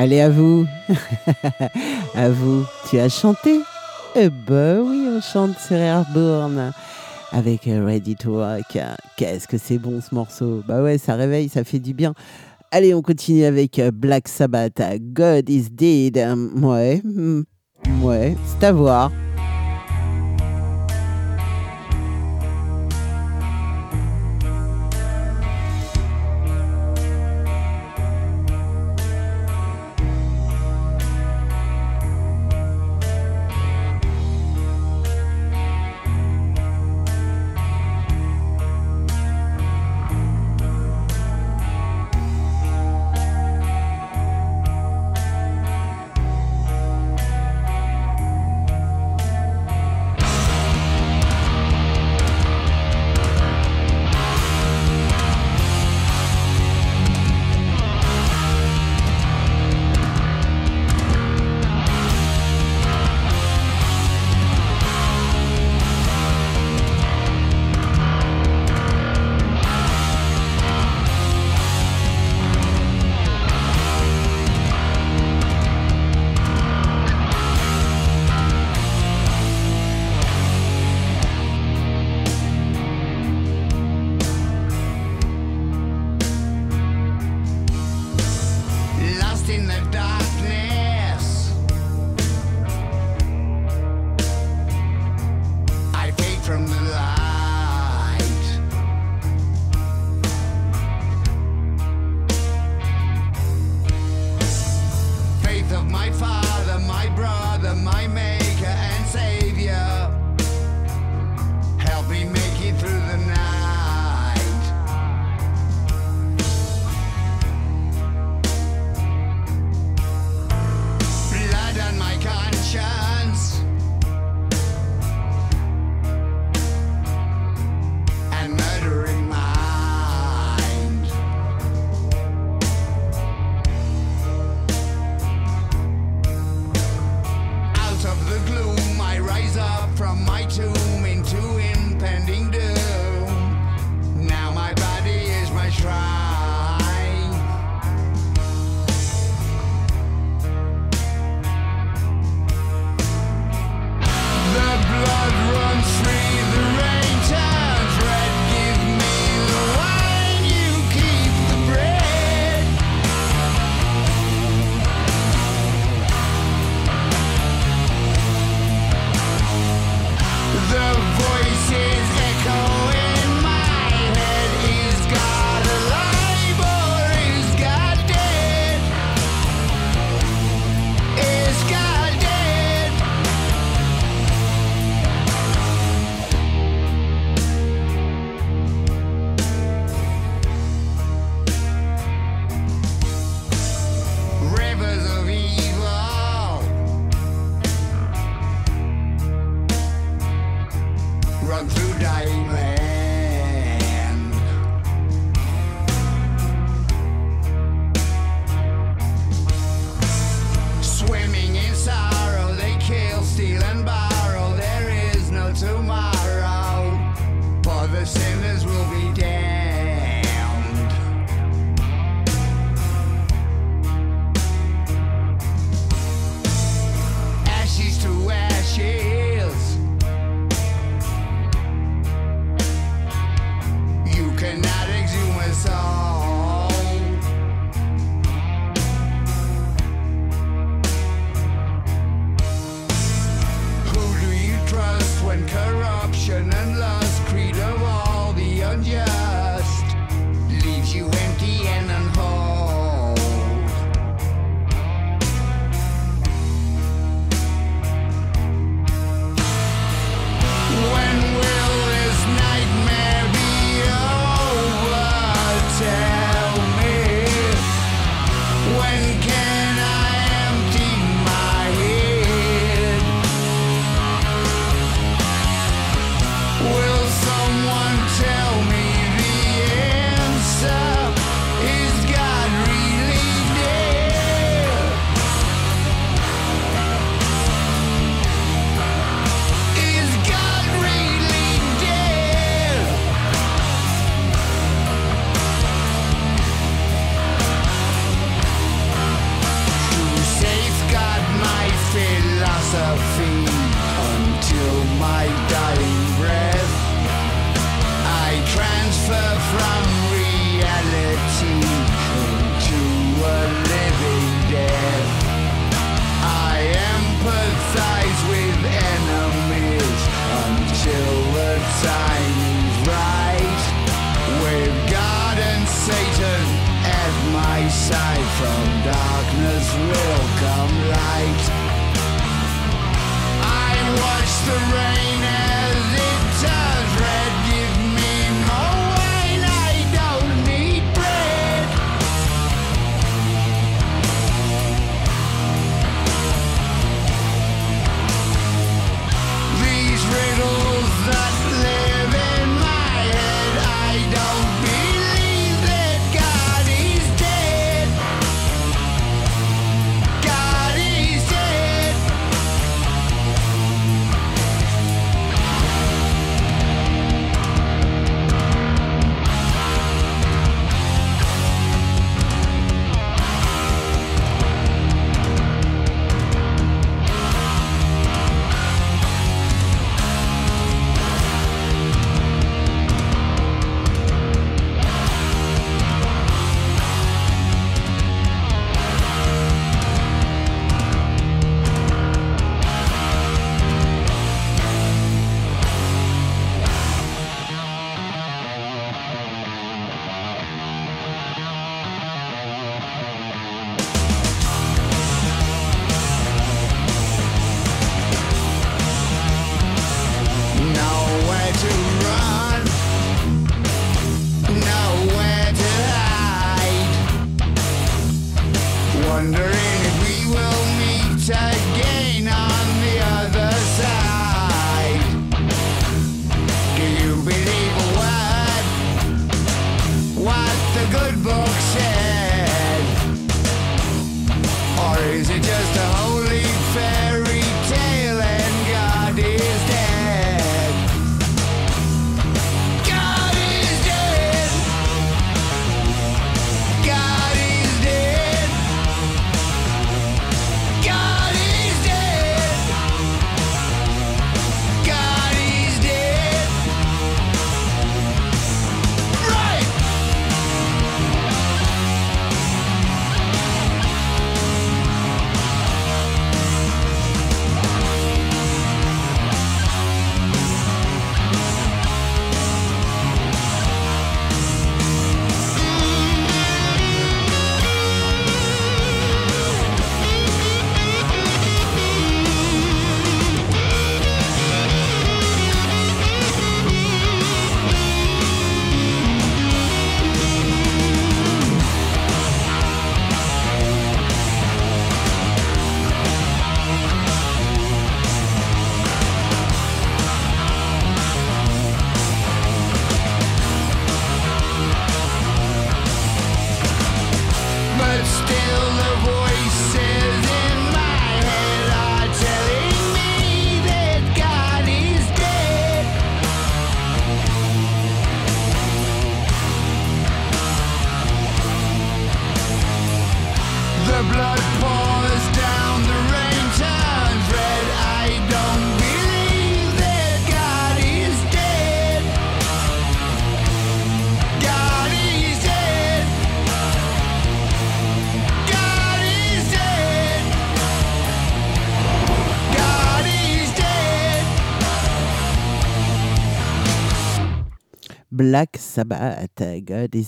[SPEAKER 11] Allez, à vous. à vous. Tu as chanté? Eh ben oui, on chante sur Airborne avec euh, Ready to Rock. Qu'est-ce que c'est bon ce morceau Bah ouais, ça réveille, ça fait du bien. Allez, on continue avec euh, Black Sabbath. God is dead. Ouais, mm, ouais, c'est à voir.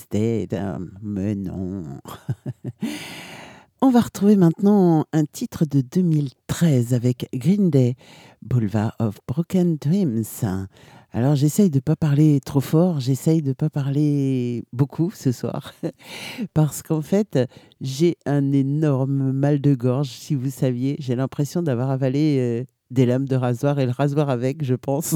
[SPEAKER 12] Dead.
[SPEAKER 1] Ah, Mais non. On va retrouver maintenant un titre de 2013 avec Green Day, Boulevard of Broken Dreams. Alors j'essaye de pas parler trop fort, j'essaye de pas parler beaucoup ce soir, parce qu'en fait j'ai un énorme mal de gorge, si vous saviez. J'ai l'impression d'avoir avalé euh, des lames de rasoir et le rasoir avec, je pense.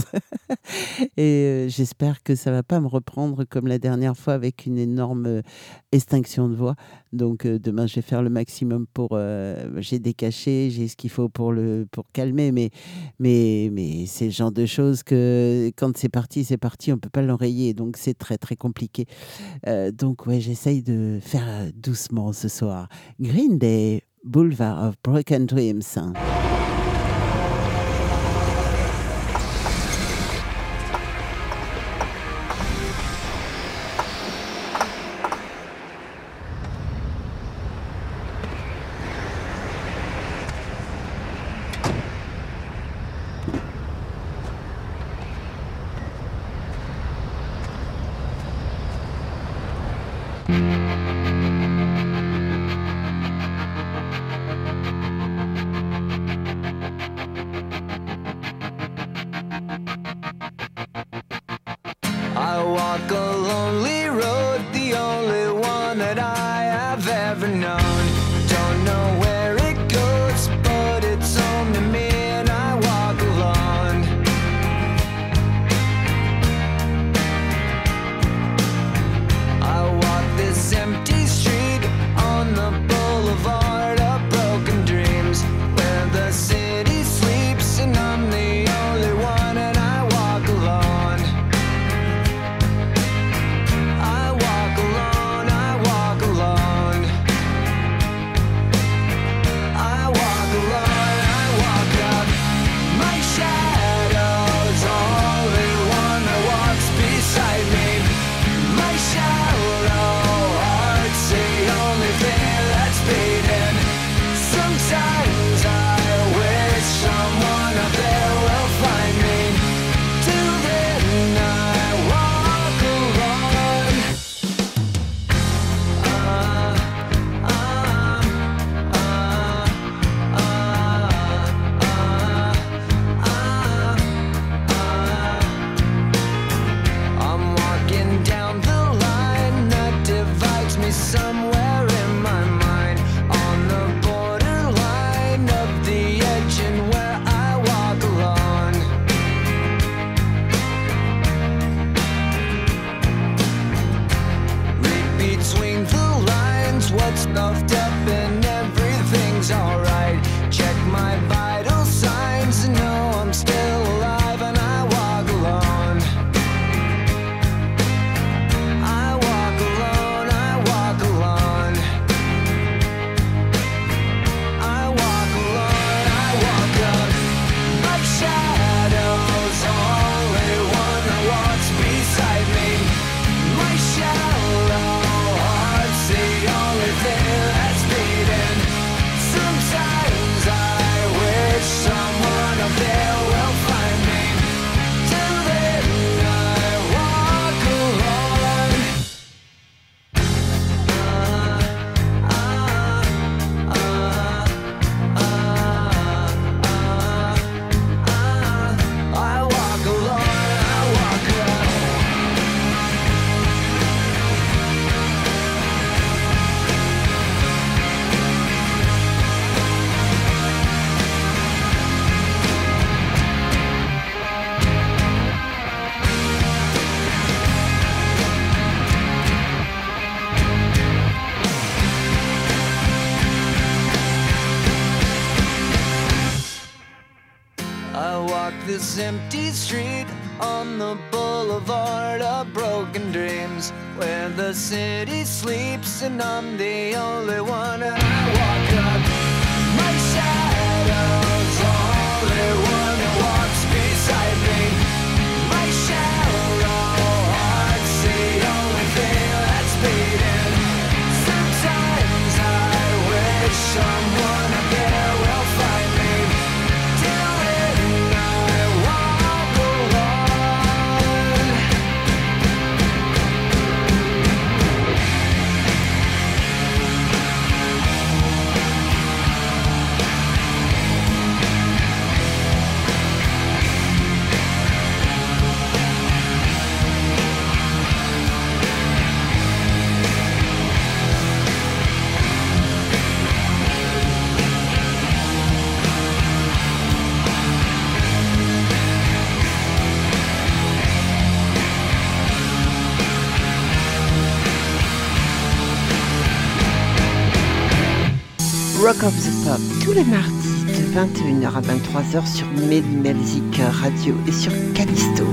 [SPEAKER 1] et euh, j'espère que ça va pas me reprendre comme la dernière fois avec une énorme euh, extinction de voix. Donc euh, demain, je vais faire le maximum pour. j'ai des cachets, j'ai ce qu'il faut pour le pour calmer, mais mais mais c'est le genre de choses que quand c'est parti, c'est parti, on peut pas l'enrayer. Donc c'est très très compliqué. Donc ouais, j'essaye de faire doucement ce soir. Green Day, Boulevard of Broken Dreams.
[SPEAKER 13] Rock of the Pop tous les mardis de 21h à 23h sur Melzik Radio et sur Callisto.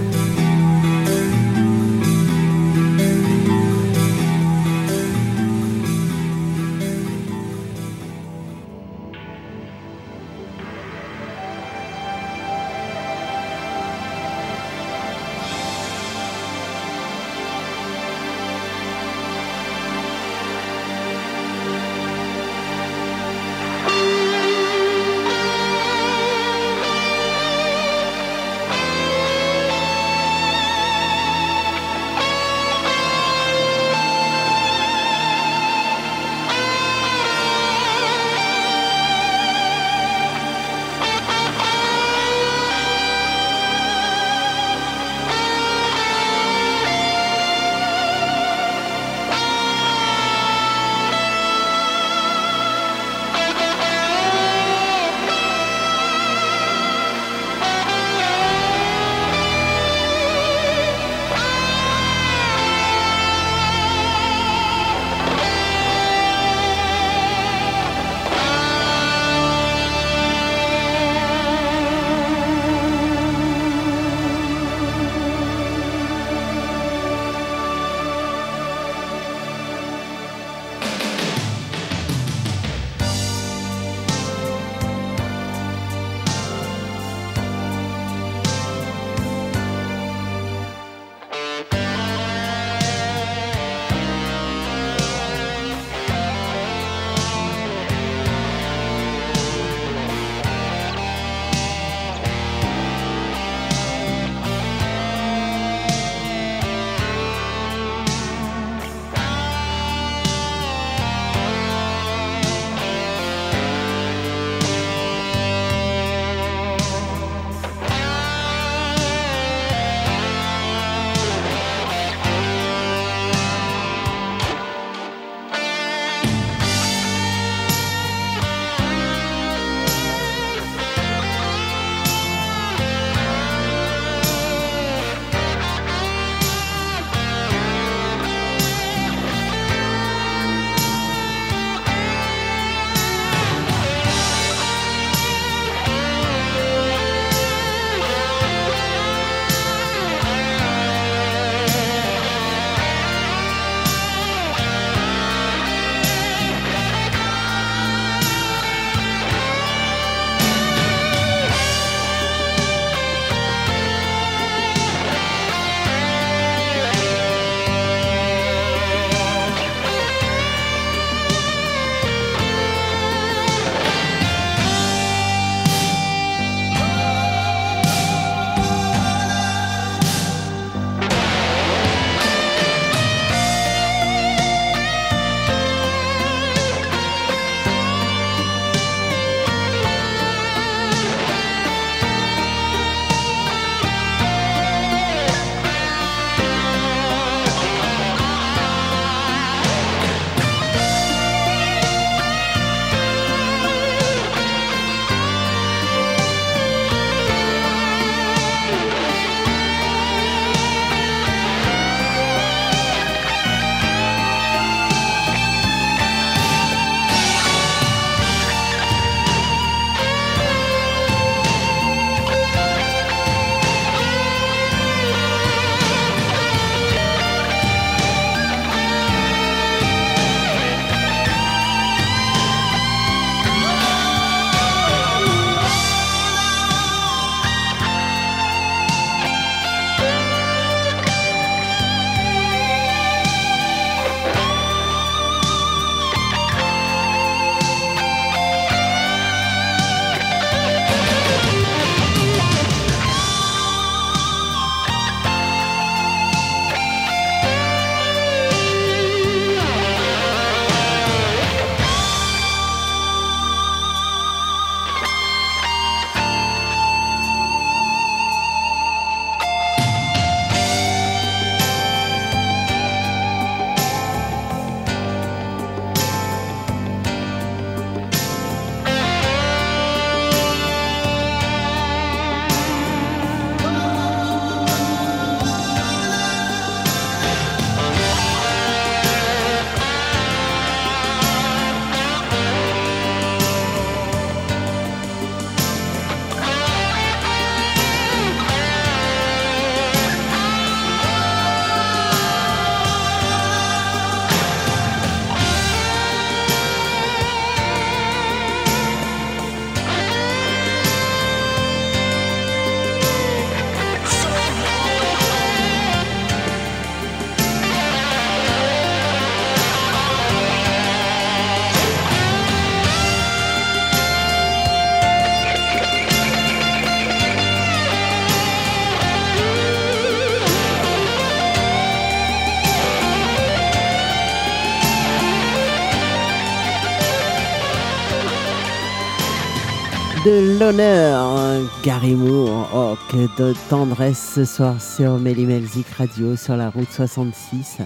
[SPEAKER 1] L'honneur, Gary Moore. Oh, que de tendresse ce soir sur Melzik Radio, sur la route 66.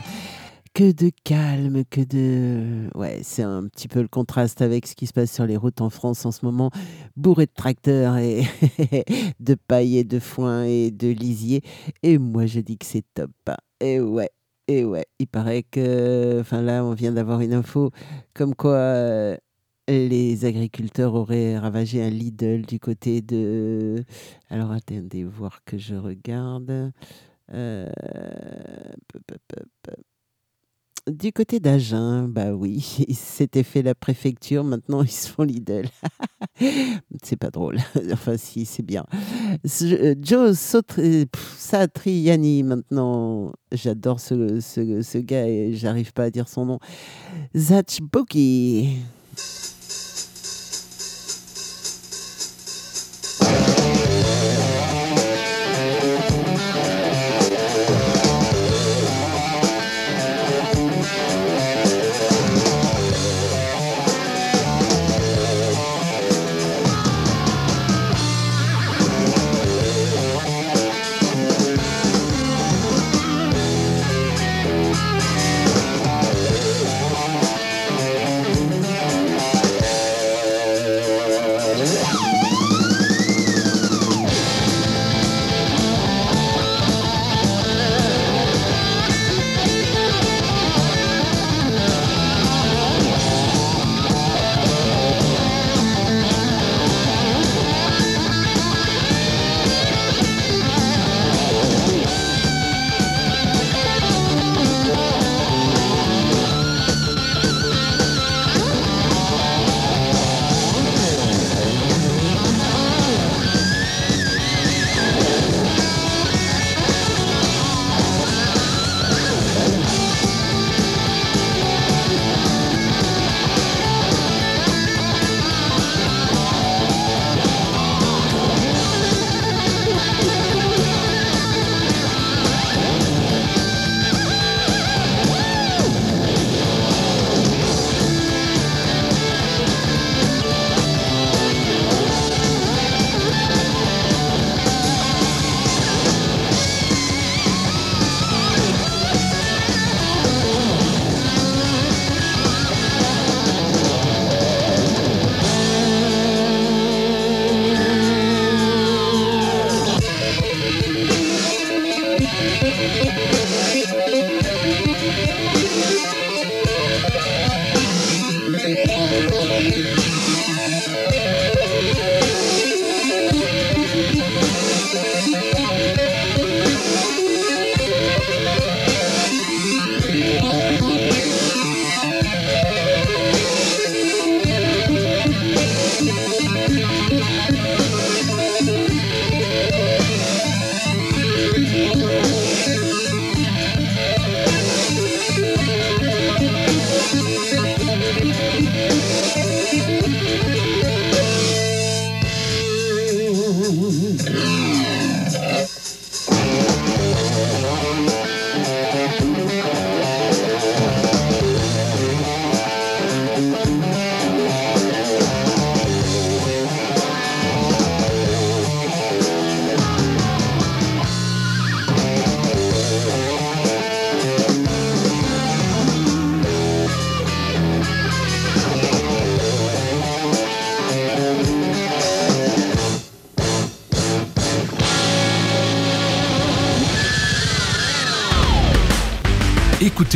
[SPEAKER 1] Que de calme, que de... Ouais, c'est un petit peu le contraste avec ce qui se passe sur les routes en France en ce moment, bourré de tracteurs et de paille et de foin et de lisier. Et moi, je dis que c'est top. Et ouais, et ouais, il paraît que... Enfin là, on vient d'avoir une info comme quoi... euh, les agriculteurs auraient ravagé un Lidl du côté de. Alors attendez, voir que je regarde. Euh. Du côté d'Agen, bah oui, ils s'étaient fait la préfecture, maintenant ils se font Lidl. c'est pas drôle. enfin, si, c'est bien. Ce- Joe Sotri- Satriani, maintenant, j'adore ce, ce, ce gars et j'arrive pas à dire son nom. Zachboki.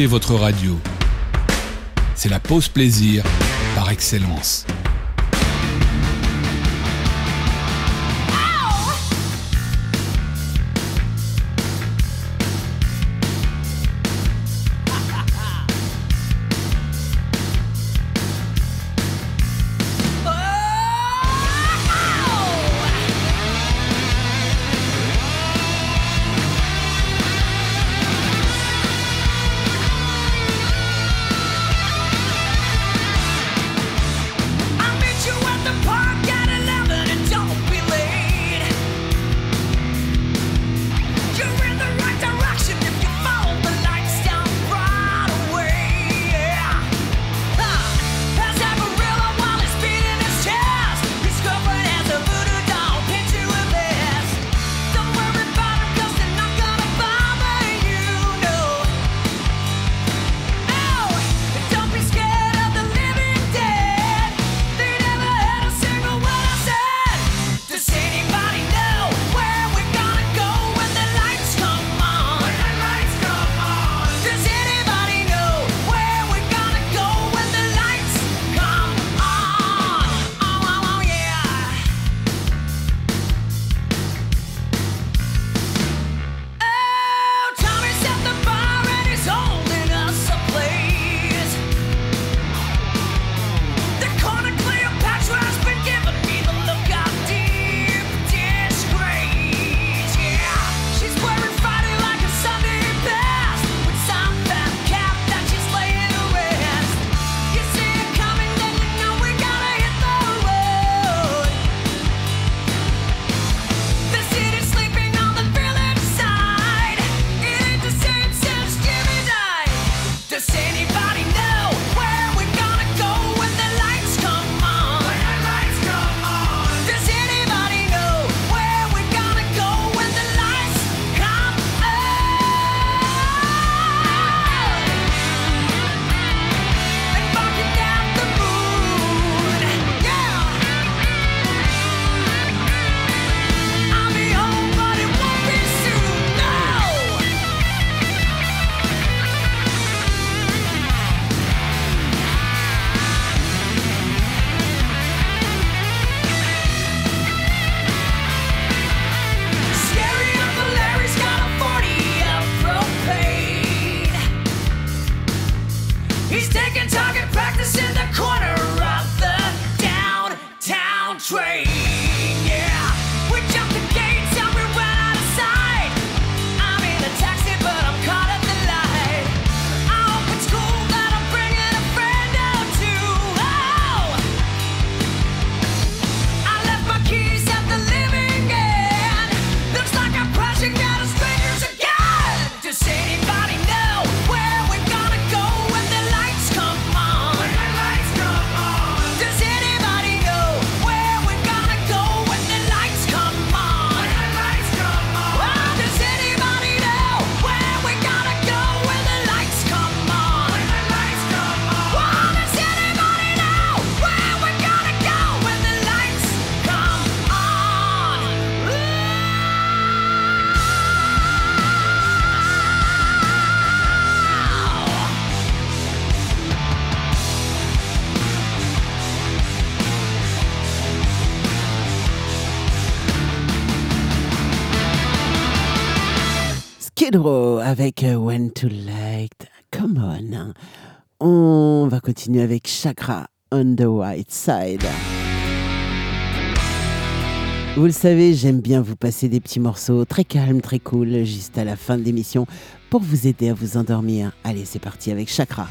[SPEAKER 14] Votre radio. C'est la pause plaisir par excellence.
[SPEAKER 1] Avec euh, When to Light. Come on. On va continuer avec Chakra on the White Side. Vous le savez, j'aime bien vous passer des petits morceaux très calmes, très cool, juste à la fin de l'émission pour vous aider à vous endormir. Allez, c'est parti avec Chakra.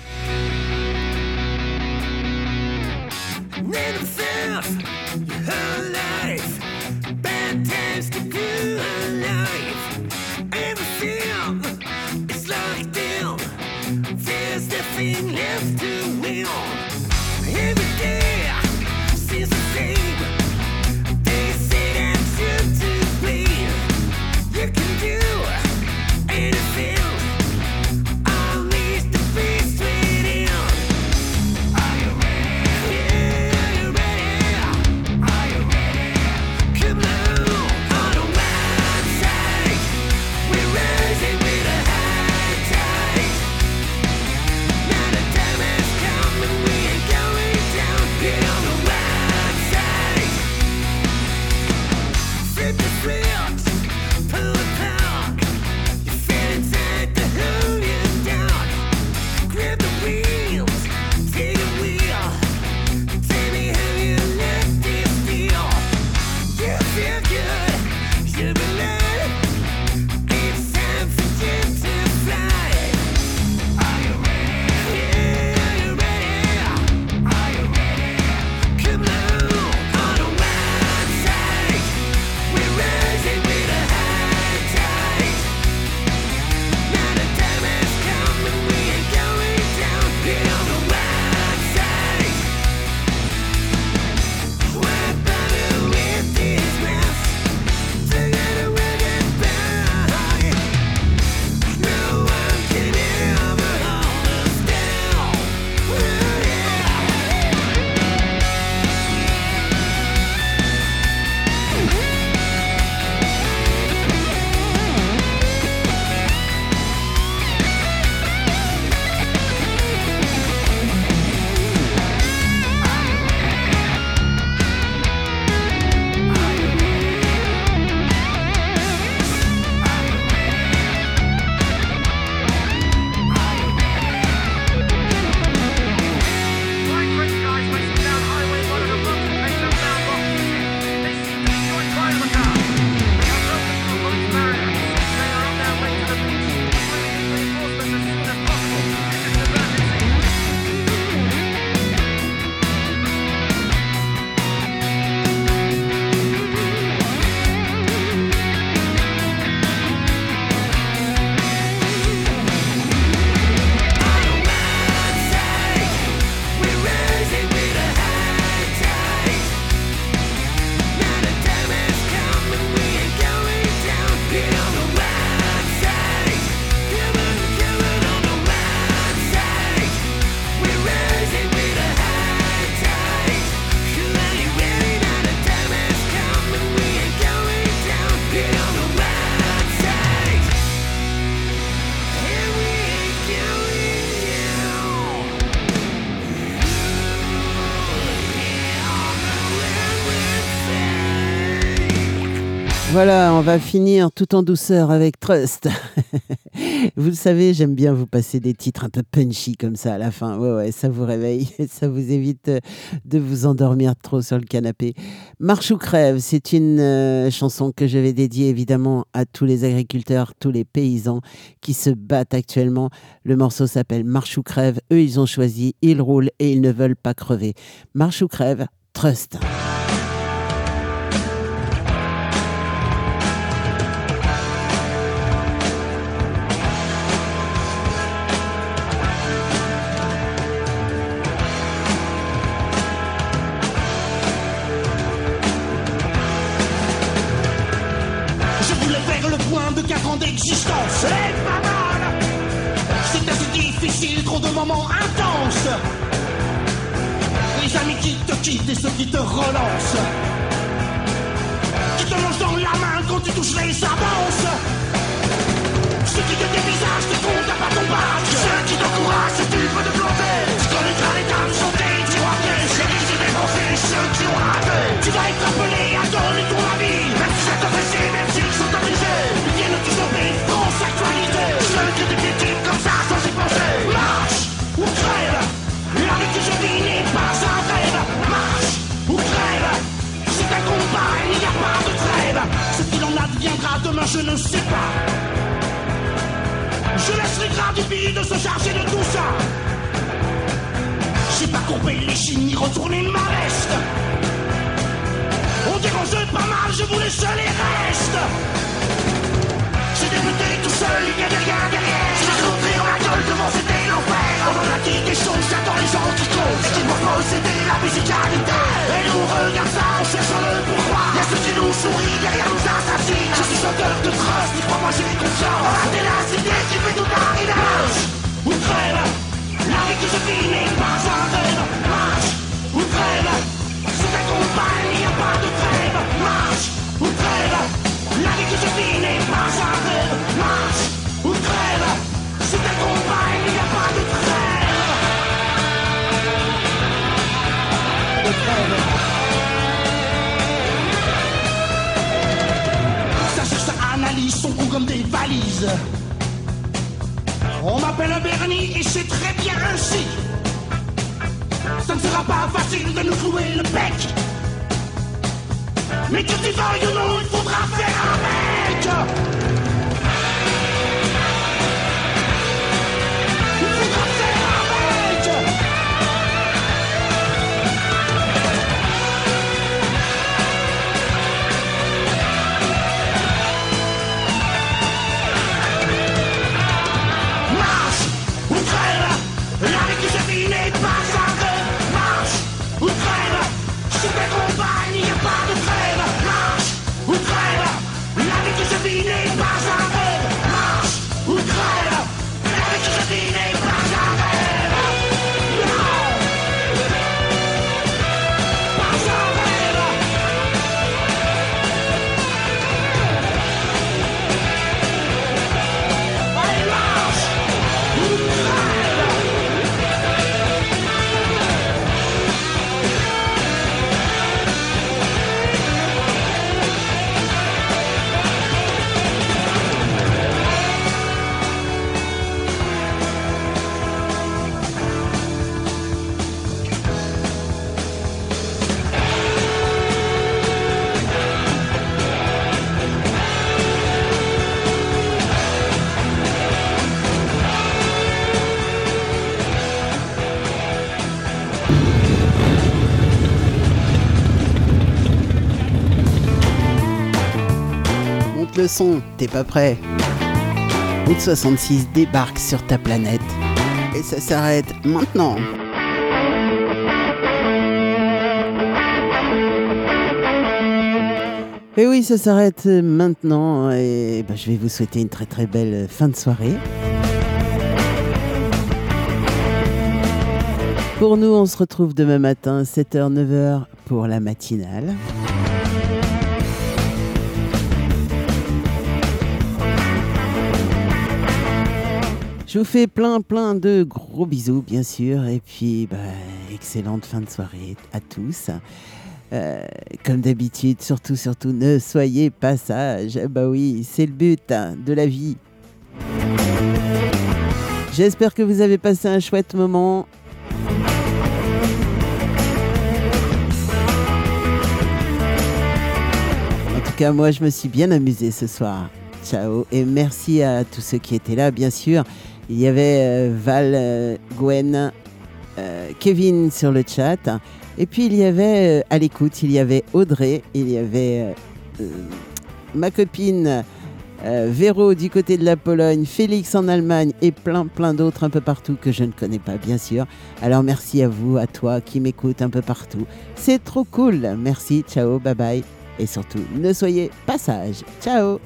[SPEAKER 1] Va finir tout en douceur avec Trust. vous le savez, j'aime bien vous passer des titres un peu punchy comme ça à la fin. Ouais, ouais, ça vous réveille, ça vous évite euh, de vous endormir trop sur le canapé. Marche ou crève, c'est une euh, chanson que je vais dédier évidemment à tous les agriculteurs, tous les paysans qui se battent actuellement. Le morceau s'appelle Marche ou crève. Eux, ils ont choisi, ils roulent et ils ne veulent pas crever. Marche ou crève, Trust.
[SPEAKER 15] Point de 4 ans d'existence. C'est pas mal C'est assez difficile, trop de moments intenses. Les amis qui te quittent et ceux qui te relancent. Qui te mangent dans la main quand tu touches les avances. Ceux qui te dévisagent, qui comptent à pas ton. je ne sais pas. Je laisse les grands du de se charger de tout ça. J'ai pas compris les chines ni retourné ma veste. On dérangeait pas mal, je voulais seul les restes. J'ai débuté tout seul, il n'y avait rien derrière. J'ai compris en la gueule devant c'était l'enfer. On en a dit des choses, j'attends les gens qui causent. Et qui proposent, c'était la musicalité. Et nous regarde ça en le bruit. Nous sourient, derrière nous assassinent. Je suis auteur de trust, dis crois-moi j'ai confiance. On m'appelle Bernie et c'est très bien ainsi. Ça ne sera pas facile de nous clouer le bec. Mais que tu veuilles ou non, il faudra faire avec.
[SPEAKER 1] Son, t'es pas prêt. Route 66 débarque sur ta planète. Et ça s'arrête maintenant. Et oui, ça s'arrête maintenant. Et bah, je vais vous souhaiter une très très belle fin de soirée. Pour nous, on se retrouve demain matin, 7h, 9h pour la matinale. Je vous fais plein plein de gros bisous bien sûr et puis bah, excellente fin de soirée à tous. Euh, comme d'habitude, surtout surtout ne soyez pas sages. Bah oui, c'est le but hein, de la vie. J'espère que vous avez passé un chouette moment. En tout cas, moi, je me suis bien amusé ce soir. Ciao et merci à tous ceux qui étaient là, bien sûr. Il y avait euh, Val, euh, Gwen, euh, Kevin sur le chat. Et puis il y avait à l'écoute, il y avait Audrey, il y avait ma copine Véro du côté de la Pologne, Félix en Allemagne et plein plein d'autres un peu partout que je ne connais pas bien sûr. Alors merci à vous, à toi qui m'écoute un peu partout. C'est trop cool. Merci, ciao, bye bye. Et surtout, ne soyez pas sages. Ciao